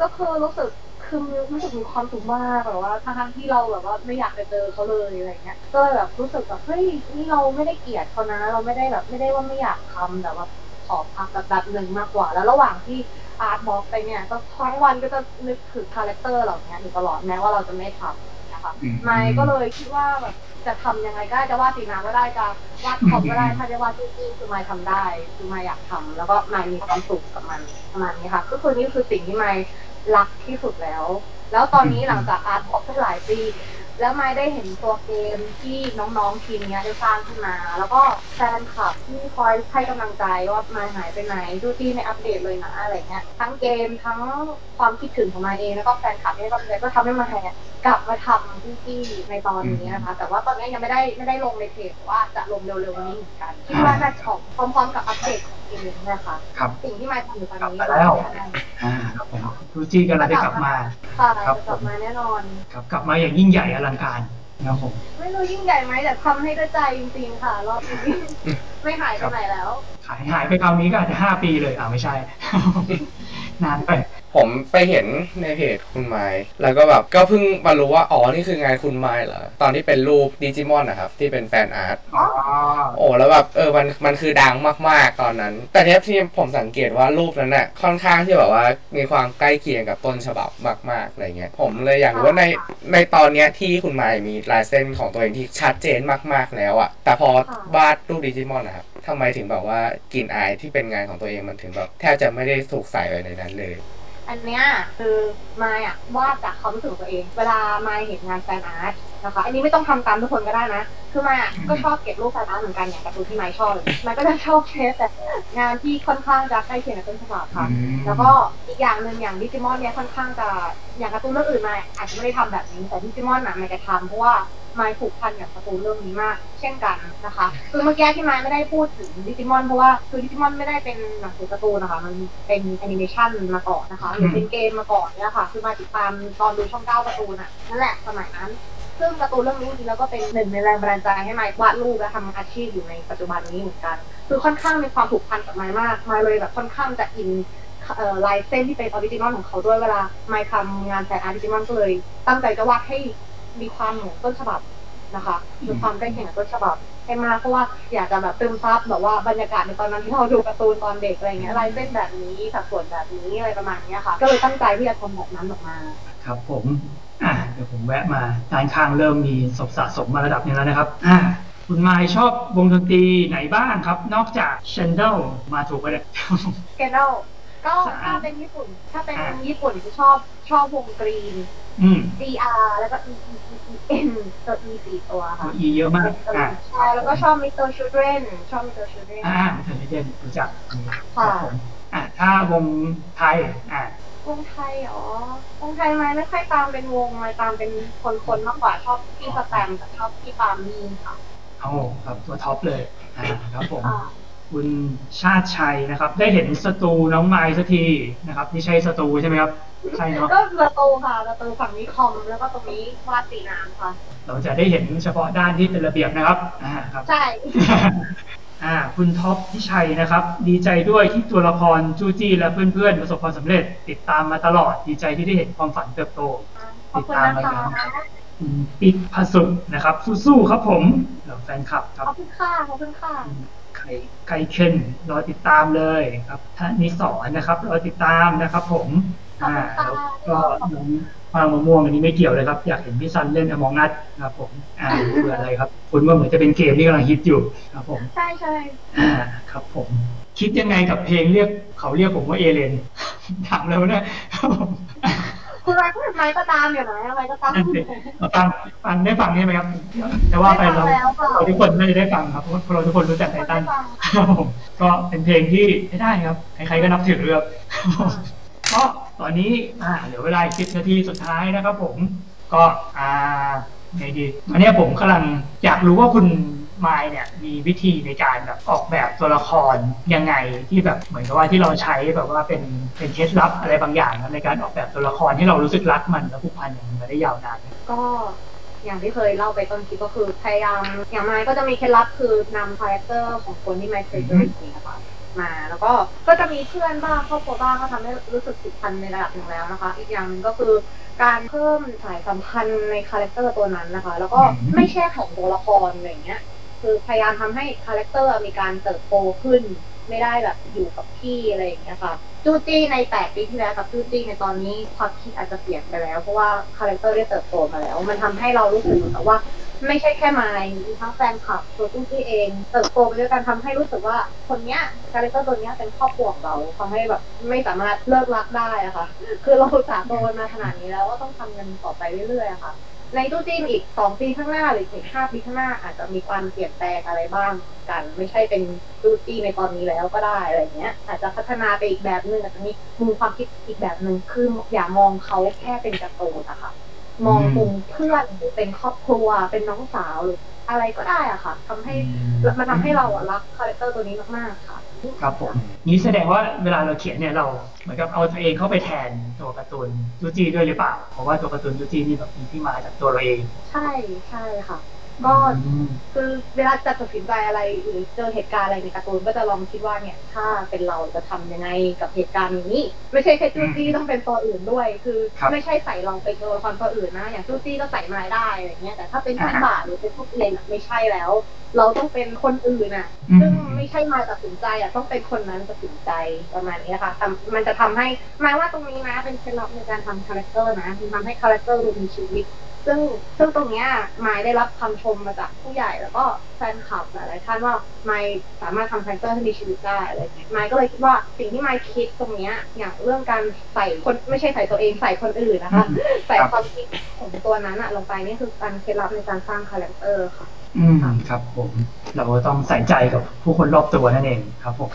ก็คือรู้สึกคือรู้สึกมีความสุขมากแบบว่าทั้งๆที่เราแบบว่าไม่อยากไปเจอเขาเลยอะไรเงี้ย ก็เลยแบบรู้สึกแบบเฮ้ยนี่เราไม่ได้เกลียดเขานะ เราไม่ได้แบบไม่ได้ว่าไม่อยากทำแต่ว่าขอพักแบบแบบหนึ่งมากกว่า แล้วระหว่างที่อาร์ตบล็อกไปเนี่ยก็ทั้งวันก็จะนึกถึงคาแรคเตอร์เหล่านี้อยู่ตลอดแม้ว่าเราจะไม่ทำนะคะอืมมายก็เลยคิดว่าแบบจะทำยังไงก็ได้จะวาดสีน้ำก็ได้จะวาดคอมก็ได้ถ้าจะวาดจริงๆคือไมค์ทำได้คือไมค์อยากทำแล้วก็ไมค์มีความสุขกับมันประมาณนี้ค่ะก็คือนี่คือสิ่งที่มาย รักที่สุดแล้ว แล้วตอนนี้หลังจาก art block ไปหลายปี แล้วไม่ได้เห็นตัวเกมที่น้องๆทีมเนี้ยได้สร้างขึ้นมา แล้วก็แฟนคลับที่คอยให้กำลังใจว่ามาหายไปไหนดูที่ไม่อัปเดตเลยนะอะไรเงี้ยทั้งเกมทั้งความคิดถึงของมาเองแล้วก็แฟนคลับที่ให้กำลังใจก็ทำให้มาแห่ กลับมาทำที่ที่ในตอนนี้นะคะ แต่ว่าตอนนี้ยังไม่ได้ไม่ได้ลงในเพจแต่ว่าจะลงเร็วๆนี้เหมือนกันคิดว่าน่าจะของพร้อมๆกับอัปเดตของเกมนะคะครับสิ่งที่มาทำอยู่ตอนนี้กลับมาแล้วอ่าครับผมทูจีกำลังจะกลับมาค่ะครับจะกลับมาแน่นอนครับกลับมาอย่างยิ่งใหญ่อลังการนะครับผมไม่รู้ยิ่งใหญ่ไหมแต่ทำให้ด้วยใจจริงๆค่ะรอบนี้ไม่หายไปไหนแล้วหายหายไปคราวนี้ก็อาจจะห้าปีเลยอ่าไม่ใช่นานไป ผมไปเห็นในเพจคุณไม้แล้วก็แบบก็เพิ่งมารู้ว่าอ๋อนี่คืองานคุณไม้เหรอตอนที่เป็นรูปดิจิมอนนะครับที่เป็นแฟนอาร์ตอ๋อโอ้แล้วแบบเออมันมันคือดังมากๆตอนนั้น แต่เนี้ยที่ผมสังเกตว่ารูปนั้นน่ะค่อนข้างที่แบบว่ามีความใกล้เคียงกับต้นฉบับมากๆอะไรเงี้ยผมเลยอยากรู้ว่าในในตอนเนี้ยที่คุณไม้มีลายเส้นของตัวเองที่ชัดเจนมากๆแล้วอะแต่พอค่ะวาดรูปดิจิมอนนะครับทำไมถึงแบบว่ากลิ่นอายที่เป็นงานของตัวเองมันถึงแบบแทบจะไม่ได้ถูกใส่ไว้ในนั้นเลย อันเนี้ยคือมายอะวาดจากความรู้สึกของตัวเอง เวลามายเห็นงาน fan art นะคะ อันนี้ไม่ต้องทำตามทุกคนก็ได้นะ คือมายอะก็ชอบเก็บรูป fan art เหมือนกันอย่างการ์ตูนที่มายชอบเลยมายก็จะชอบเสพแต่งานที่ค่อนข้างจะใกล้เคียงกับต้นฉบับค่ะอืมแล้วก็อีกอย่างหนึ่งอย่างดิจิมอนเนี่ยค่อนข้างจะอย่างการ์ตูนเรื่องอื่นมายอาจจะไม่ได้ทำแบบนี้แต่ดิจิมอนน่ะมายจะทำเพราะว่า มายผูกพันกับการ์ตูนเรื่องนี้มาก เช่นกันนะคะ คือเมื่อกี้ที่มายไม่ได้พูดถึงดิจิมอนเพราะว่าคือดิจิมอนไม่ได้เป็นหนังสือการ์ตูนนะคะ มันเป็นแอนิเมชันมาก่อนนะคะหรือเป็นเกมมาก่อนเนี่ยค่ะ คือมายติดตามตอนดูช่องเก้าการ์ตูนอะนั่นแหละสมัยนั้นซึ่งการ์ตูนเรื่องนี้จริงแล้วก็เป็นหนึ่งในแรงบันดาลใจให้มายวาดรูปและทำอาชีพอยู่ในปัจจุบันนี้เหมือนกัน คือค่อนข้างมีความผูกพันกับไมค์มากไมค์เลยแบบค่อนข้างจะอินลายเส้นที่เป็น original ของเขาด้วยเวลาไม่ทำงานแฟนอาร์ติจิมอนก็เลย ตั้งใจจะวาดให้ มีความเหมือนต้นฉบับนะคะมีความใกล้เคียงกับต้นฉบับให้มากเพราะว่าอยากจะแบบตึมซับแบบว่าบรรยากาศในตอนนั้นที่เราดูการ์ตูนตอนเด็กอะไรเงี้ยลายเส้นแบบนี้สัดส่วนแบบนี้อะไรประมาณเนี้ยค่ะ ก็เลยตั้งใจที่จะทำแบบนั้นออกมา ครับผมอ่าเดี๋ยวผมแวะมาด้านข้างเริ่มมีศพสะสมมาระดับหนึงแล้วนะครับอ่าคุณไมค์ชอบวงดนตรีไหนบ้างครับ นอกจาก c h a n d e l มาถูกไปเลยเกนเดล ก็ถ้าเป็นญี่ปุ่น ถ้าเป็นญี่ปุ่นจะชอบชอบวงกรีนอืม D R แล้วก็ E E E E N ตัว E สี่ตัวตัค่ะว E เยอะมากอ่าใช่แล้วก็ชอบ Mr. Children ชอบ Mr. Children อ่าเทเลเจนรู้จักครับค่ะผมอ่าถ้าวงไทยอ่าวงไทยอ๋อวงไทยไม่ไม่ค่อยตามเป็นวงเลยตามเป็นคนๆมากกว่าชอบพี่สแตมกับชอบพี่ปามี่ค่ะเอาครับตัวท็อปเลยอ่าครับผมอ่า คุณชาติชัยนะครับ ได้เห็นสตูน้องมายสักทีนะครับนี่ใช่สตูใช่ไหมครับ ใช่เนาะก็ประตูค่ะประตูฝั่งนี้คอมแล้วก็ตรงนี้วาดสีน้ำค่ะ เราจะได้เห็นเฉพาะด้านที่เป็นระเบียบนะครับอ่าครับใช่อ่าคุณท็อปที่ชัยนะครับ ดีใจด้วยที่ตัวละครจูจี้และเพื่อนๆประสบความสำเร็จ ติดตามมาตลอดดีใจที่ได้เห็นความฝันเติบโตขอบคุณนะคะคุณปิ๊กพสุนะครับ สู้ๆครับผมเหล่าแฟนคลับคขรับอบคุณค่ะขอบคุณค่ะ ไก่ไก่เคนรอติดตามเลยครับท่านนิสอนนะครับรอติดตามนะครับ ผมอ่าแล้วก็น้องฟางมะม่วงอันนี้ไม่เกี่ยวเลยครับ อยากเห็นพี่ซันเล่นอมองนัดครับผมอ่าเบื่ออะไรครับ คุณว่าเหมือนจะเป็นเกมที่กำลังฮิตอยู่ครับผมใช่ใช่อ่าครับผมคิดยังไงกับเพลงเรียกเขาเรียกผมว่าเอเลนถามแล้วนะครับผม คุณไม้คุณไม้ก็ตามอยู่นะไม้ก็ตามนั่นสิเราฟังฟังได้ฟังใช่ไหมครับแต่ว่าไปเราได้ฟังแล้วค่ะเราทุกคนน่าจะได้ฟังครับเพราะเพราะเราทุกคนรู้จักไททันครับผมก็เป็นเพลงที่ไม่ได้ครับ ใครๆก็นับถือครับก็ตอนนี้อ่าเหลือเวลาสิบนาทีสุดท้ายนะครับผมก็อ่าไงดีอันเนี้ยผมกำลังอยากรู้ว่าคุณ มายเนี่ยมีวิธีในการแบบออกแบบตัวละครยังไงที่แบบเหมือนกับว่าที่เราใช้แบบว่าเป็นเป็นเคล็ดลับอะไรบางอย่างนะในการออกแบบตัวละครที่เรารู้สึกรักมันและผูกพันอย่างมันมาได้ยาวนานก็อย่างที่เคยเล่าไปต้นคลิปก็คือพยายามอย่างมายก็จะมีเคล็ดลับคือนำคาแรคเตอร์ของคนที่มายเคยเจอจริงๆนะคะมาแล้วก็ก็จะมีเพื่อนบ้างครอบครัวบ้างก็ทำให้รู้สึกผูกพันในระดับหนึ่งแล้วนะคะ อีกอย่างหนึ่งก็คือการเพิ่มสายสัมพันธ์ในคาแรคเตอร์ตัวนั้นนะคะ แล้วก็ไม่ใช่ของตัวละครอะไรอย่างเงี้ย คือพยายามทำให้คาแรคเตอร์มีการเติบโตขึ้น ไม่ได้แบบอยู่กับที่อะไรอย่างเงี้ยค่ะจูจี้ในแปดปีที่แล้วกับจูจี้ในตอนนี้ความคิดอาจจะเปลี่ยนไปแล้ว เพราะว่าคาแรคเตอร์ได้เติบโตมาแล้ว มันทำให้เรารู้สึกเหมือนกับว่า ไม่ใช่แค่มายมีทั้งแฟนคลับตัวจูจี้เองเติบโตไปด้วยกันทำให้รู้สึกว่าคนเนี้ยคาแรคเตอร์ตัวเนี้ยเป็นครอบครัวของเราทำให้แบบไม่สามารถเลิกรักได้อะค่ะ คือเราสาโตมาขนาดนี้แล้วก็ต้องทำกันต่อไปเรื่อยๆอะค่ะ ในตู้จีนอีกสองปีข้างหน้าหรืออีกห้าปีข้างหน้าอาจจะมีความเปลี่ยนแปลงอะไรบ้างกัน ไม่ใช่เป็นตู้จีนในตอนนี้แล้วก็ได้อะไรเงี้ย อาจจะพัฒนาไปอีกแบบหนึ่งอาจจะมีมุมความคิดอีกแบบหนึ่งคืออย่ามองเขาแค่เป็นการ์ตูนนะคะมองมุมเพื่อนหรือเป็นครอบครัวเป็นน้องสาวหรืออะไรก็ได้อะค่ะทำให้มันทำให้เราอะรักคาแรคเตอร์ตัวนี้มากๆค่ะ ครับผมนี้แสดงว่าเวลาเราเขียนเนี่ยเราเหมือนกับเอาตัวเองเข้าไปแทนตัวการ์ตูนจูจี้ด้วยหรือเปล่าเพราะว่าตัวการ์ตูนจูจี้นี่แบบมีที่มาจากตัวเราเอง ใช่ใช่ค่ะ ก็อืมคือเวลาจะตัดสินใจอะไรหรือเจอเหตุการณ์อะไรในการ์ตูนก็จะลองคิดว่าเนี่ยถ้าเป็นเราจะทำยังไงกับเหตุการณ์นี้ ไม่ใช่แค่จูจี้ต้องเป็นตัวอื่นด้วย คือไม่ใช่ใส่เราไปตัวละครตัวอื่นนะอย่างจูจี้ก็ใส่ไม้ได้อะไรเงี้ยแต่ถ้าเป็นพี่บาทหรือเป็นพวกเลนอะไม่ใช่แล้ว เราต้องเป็นคนอื่นอะ ซึ่งไม่ใช่มาตัดสินใจอะต้องเป็นคนนั้นตัดสินใจประมาณนี้นะคะแต่มันจะทำให้มายว่าตรงนี้นะเป็นเคล็ดลับในการทำคาแรคเตอร์นะมันทำให้คาแรคเตอร์ดูมีชีวิต ซึ่งซึ่งตรงเนี้ยมายได้รับคำชมมาจากผู้ใหญ่แล้วก็แฟนคลับหลายๆท่านว่ามายสามารถทำคาแรคเตอร์ให้มีชีวิตได้อะไรอย่างเงี้ยมายก็เลยคิดว่าสิ่งที่มายคิดตรงเนี้ยอย่างเรื่องการใส่คนไม่ใช่ใส่ตัวเองใส่คนอื่นนะคะ ใส่ความคิดของตัวนั้นอะลงไปนี่คือการเคล็ดลับในการสร้างคาแรคเตอร์ค่ะอืมครับผมเราก็ต้องใส่ใจกับผู้คนรอบตัวนั่นเองครับผม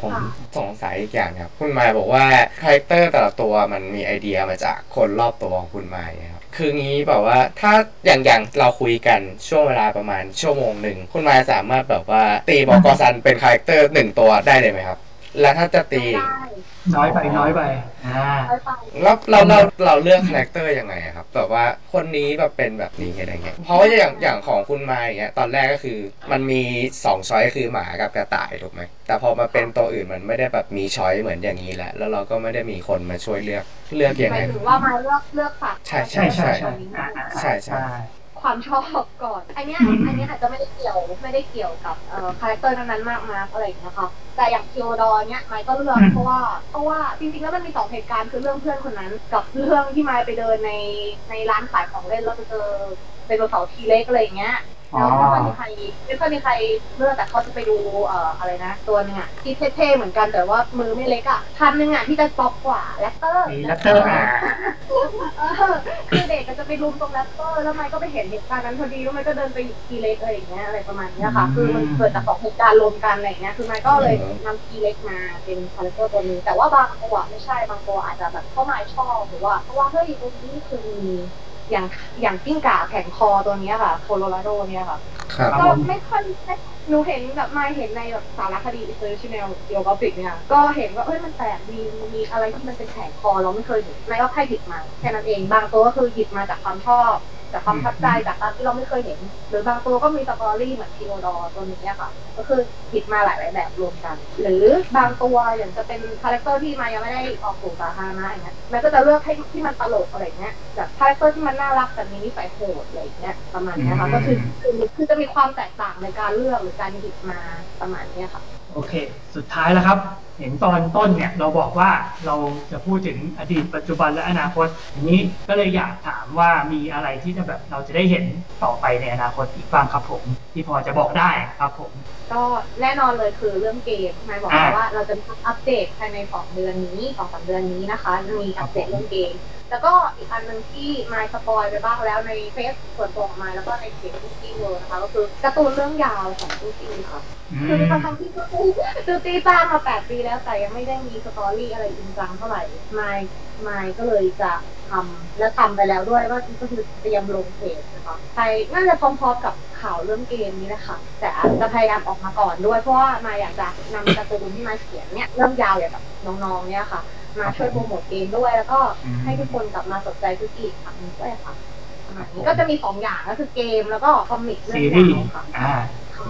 ผมค่ะสงสัยอีกอย่างครับคุณมายบอกว่าคาแรคเตอร์แต่ละตัวมันมีไอเดียมาจากคนรอบตัวของคุณมาย คืองี้แบบว่าถ้าอย่างอย่างเราคุยกันช่วงเวลาประมาณชั่วโมงหนึ่งคุณมายสามารถแบบว่าตีบอกกอซันเป็นคาแรคเตอร์หนึ่งตัวได้เลยไหมครับ แล้วถ้าจะตีได้น้อยไปน้อยไปอ่าได้ไปแล้วเราเราเราเลือกคาแรคเตอร์ยังไงอะครับแบบว่าคนนี้แบบเป็นแบบนี้อะไรเงี้ยเพราะว่าอย่างอย่างของคุณมายอย่างเงี้ยตอนแรกก็คือ มันมีสอง choice คือหมากับกระต่ายถูกไหมแต่พอมาเป็นตัวอื่นมันไม่ได้แบบมี choice เหมือนอย่างนี้แหละแล้วเราก็ไม่ได้มีคนมาช่วยเลือกเลือกยังไงมายถึงว่ามาเลือกเลือกสัตว์ใช่ใช่ใช่ใช่อ่าอ่าใช่ใช่ ความชอบก่อน อันเนี้ยอันเนี้ยอาจจะไม่ได้เกี่ยวไม่ได้เกี่ยวกับเอ่อคาแรคเตอร์นั้นๆมากมากอะไรอย่างเงี้ยค่ะแต่อย่างธีโอดอร์เนี้ยมายก็เลือกเพราะว่าเพราะว่าจริงๆแล้วมันมีสองเหตุการณ์คือเรื่องเพื่อนคนนั้น กับเรื่องที่มายไปเดินในในร้านขายของเล่นแล้วไปเจอไดโนเสาร์ T-Rex อะไรอย่างเงี้ยอ๋อ แล้วไม่ค่อยมีใครไม่ค่อยมีใครเลือกแต่เขาจะไปดูเอ่ออะไรนะ ตัวหนึ่งอะที่เท่ๆเหมือนกันแต่ว่ามือไม่เล็กอะพันธุ์หนึ่งอะที่จะป๊อปกว่า raptor มี raptor อ่าเออคือเด็กก็จะไปรุมตรง raptor แล้วมายก็ไปเห็นเหตุการณ์นั้นพอดีแล้วมายก็เดินไป T-Rex อะไรอย่างเงี้ยอะไรประมาณเนี้ยค่ะคือมันเกิดจากสองเหตุการณ์รวมกันอะไรอย่างเงี้ยคือมายก็เลยนำ T-Rex มาเป็นคาแรคเตอร์ตัวนี้แต่ว่าบางตัวไม่ใช่บางตัวอาจจะแบบเข้ามาชอบหรือว่าเพราะว่าเฮ้ยตัวนี้คือมี อย่างอย่างกิ้งก่าแผงคอตัวเนี้ยค่ะโคโลราโดเนี่ยค่ะครับก็ไม่ค่อยไม่หนูเห็นแบบมาเห็นในแบบสารคดี international geographic เนี่ยก็เห็นว่าเอ้ยมันแปลกดีมันมีอะไรที่มันเป็นแผงคอเราไม่เคยเห็นมายก็แค่หยิบมาแค่นั้นเองบางตัวก็คือหยิบมาจากความชอบ จากความประทับใจจากการที่เราไม่เคยเห็น หรือบางตัวก็มี story เหมือนธีโอดอร์ตัวนี้อะค่ะ ก็คือหยิบมาหลายๆแบบรวมกัน หรือบางตัวอย่างจะเป็นคาแรคเตอร์ที่มายังไม่ได้ออกสู่สาธารณะอย่างเงี้ยมันก็จะเลือกให้ที่มันตลกอะไรเงี้ยแบบคาแรคเตอร์ที่มันน่ารักแต่มีนิสัยโหดอะไรเงี้ยประมาณเนี้ยค่ะก็คือคือคือจะมีความแตกต่างในการเลือกหรือการหยิบมาประมาณเนี้ยค่ะ โอเค สุดท้ายแล้วครับ เห็นตอนต้นเนี่ยเราบอกว่าเราจะพูดถึงอดีตปัจจุบันและอนาคตทีนี้ก็เลยอยากถามว่ามีอะไรที่จะแบบเราจะได้เห็นต่อไปในอนาคตอีกบ้างครับผม ที่พอจะบอกได้ครับผม ก็แน่นอนเลยคือเรื่องเกมมายบอกว่าเราจะอัปเดตภายในสองเดือนนี้สองสามเดือนนี้นะคะจะมีอัปเดตเรื่องเกม แล้วก็อีกอันหนึ่งที่มาย spoil ไปบ้างแล้วในเฟซส่วนตัวของมายแล้วก็ในเพจทูตี้ World นะคะก็คือการ์ตูนเรื่องยาวของทูตี้ค่ะอืม คือทั้งๆที่ทูตี้ทูตี้สร้างมาแปดปีแล้วแต่ยังไม่ได้มี story อะไรจริงจังเท่าไหร่มายมายก็เลยจะทำและทำไปแล้วด้วยว่าก็คือเตรียมลงเพจนะคะใครน่าจะพร้อมๆกับข่าวเรื่องเกมนี้แหละค่ะแต่อาจจะพยายามออกมาก่อนด้วยเพราะว่ามายอยากจะนำการ์ตูนที่มาเขียนเนี่ยเรื่องยาวอย่างกับน้องๆเนี่ยค่ะ มาช่วยโปรโมทเกมด้วยแล้วก็ให้ทุกคนกลับมาสนใจทุกอีกครั้งหนึ่งด้วยค่ะประมาณนี้ก็จะมีสองอย่างก็คือเกมแล้วก็ comic เรื่องยาวซีรีส์ค่ะอ่า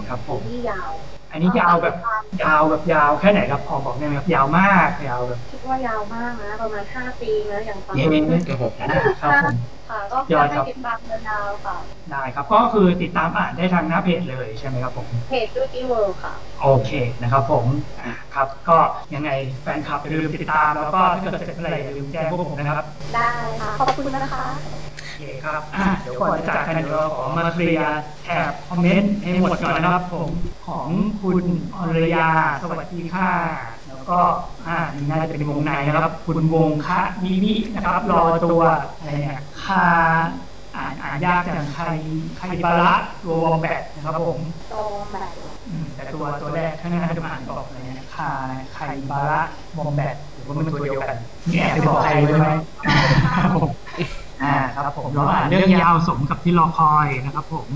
ครับผมซีรีส์ยาว อันนี้ยาวแบบยาวแบบยาวแค่ไหนครับพอบอกได้ไหมครับยาวมากยาวแบบคิดว่ายาวมากนะประมาณห้าปีนะอย่างต่ำเย้โอ้โหอ่าครับผมค่ะก็ยอดให้ครับติดตามยาวๆค่ะได้ครับก็คือติดตามอ่านได้ทางหน้าเพจเลยใช่ไหมครับผมเพจดูตี้เวิลด์ค่ะโอเคนะครับผมอะครับก็ยังไงแฟนคลับอย่าลืมติดตามแล้วก็ถ้าเกิดเสร็จเมื่อไหร่อย่าลืมแจ้งพวกผมนะครับ ได้ค่ะขอบคุณนะคะโอ เคครับอะเดี๋ยวก่อนจะจากกันเดี๋ยวเราขอมาเคลียร์แถบคอมเมนต์ให้หมดก่อนนะครับผมของคุณอรยา สวัสดีค่ะ แล้วก็อ่านี่น่าจะเป็นวงในนะครับ คุณวงคะมิมินะครับ รอตัวอะไรเนี่ยคาอ่านอ่านยากจังใครใครบาระตัววอมแบทนะครับผมตรงแบบอืมแต่ตัวตัวแรกข้างหน้าจะมาอ่านบอกอะไรเนี่ยคาไคบาระบอมแบทหรือว่ามันตัวเดียวกันนี่แอบไปบอกใครไว้ไหมครับผม อ่าครับผมเราอ่านเรื่องยาวสมกับที่รอคอยนะครับผม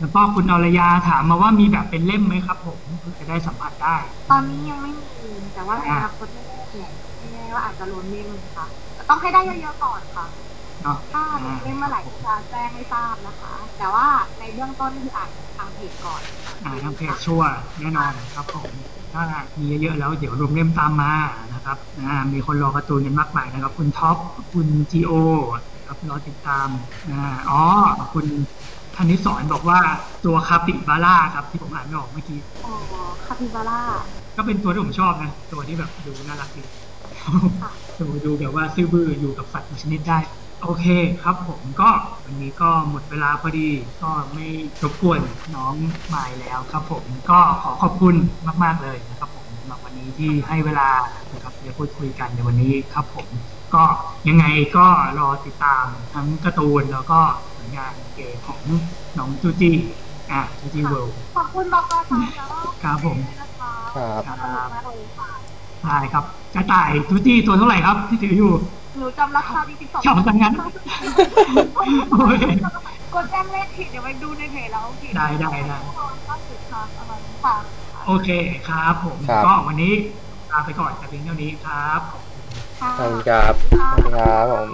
แล้วก็คุณอรยาถามมาว่ามีแบบเป็นเล่มไหมครับผมเพื่อจะได้สัมผัสได้ ตอนนี้ยังไม่มีแต่ว่าในอนาคตไม่แน่ไม่แน่ว่าอาจจะล้นเล่มค่ะแต่ต้องให้ได้เยอะๆก่อนค่ะเนาะถ้าล้นเล่มเมื่อไหร่จะแจ้งให้ทราบนะคะ แต่ว่าในเบื้องต้นคืออ่านทางเพจก่อนอ่าทางเพจชัวร์แน่นอนครับผมถ้ามีเยอะๆแล้วเดี๋ยวรวมเล่มตามมานะครับอ่ามีคนรอการ์ตูนกันมากมายนะครับ คุณท็อปคุณจีโอ ครับรอติดตามอ่าอ๋อคุณธนิสอนบอกว่าตัวคาปิบาร่าครับที่ผมอ่านไม่ออกเมื่อกี้อ๋อคาปิบาร่าก็เป็นตัวที่ผมชอบนะตัวที่แบบดูน่ารักดีดูดูแบบว่าซื่อบื้ออยู่กับสัตว์ทุกชนิดได้โอเคครับผมก็วันนี้ก็หมดเวลาพอดี ก็ไม่รบกวนน้องมายแล้วครับผมก็ขอขอบคุณมาก ๆ เลยนะครับผมสำหรับวันนี้ที่ให้เวลานะครับเดี๋ยวพูดคุยกันในวันนี้ครับผม ก็ยังไงก็รอติดตามทั้งการ์ตูนแล้วก็ผลงานเกมของน้องจูจี้อะจูจี้เวิลด์ขอบคุณบอกกสแล้วก็ครับผมนะคะครับสนุกมากเลยค่ะได้ครับกระต่ายจูจี้ตัวเท่าไหร่ครับ ที่ถืออยู่หนูจำราคาดีสิบสองชอบจังงั้นโอ้ยกดแจ้งเลขผิดเดี๋ยวไปดูในเพจแล้วผิดได้ได้ได้ก็สุดค่ะประมาณนี้ค่ะโอเคครับผมครับก็วันนี้ลาไปก่อนแต่เพียงเท่านี้ครับค่ะ ขอบคุณครับขอบคุณครับผม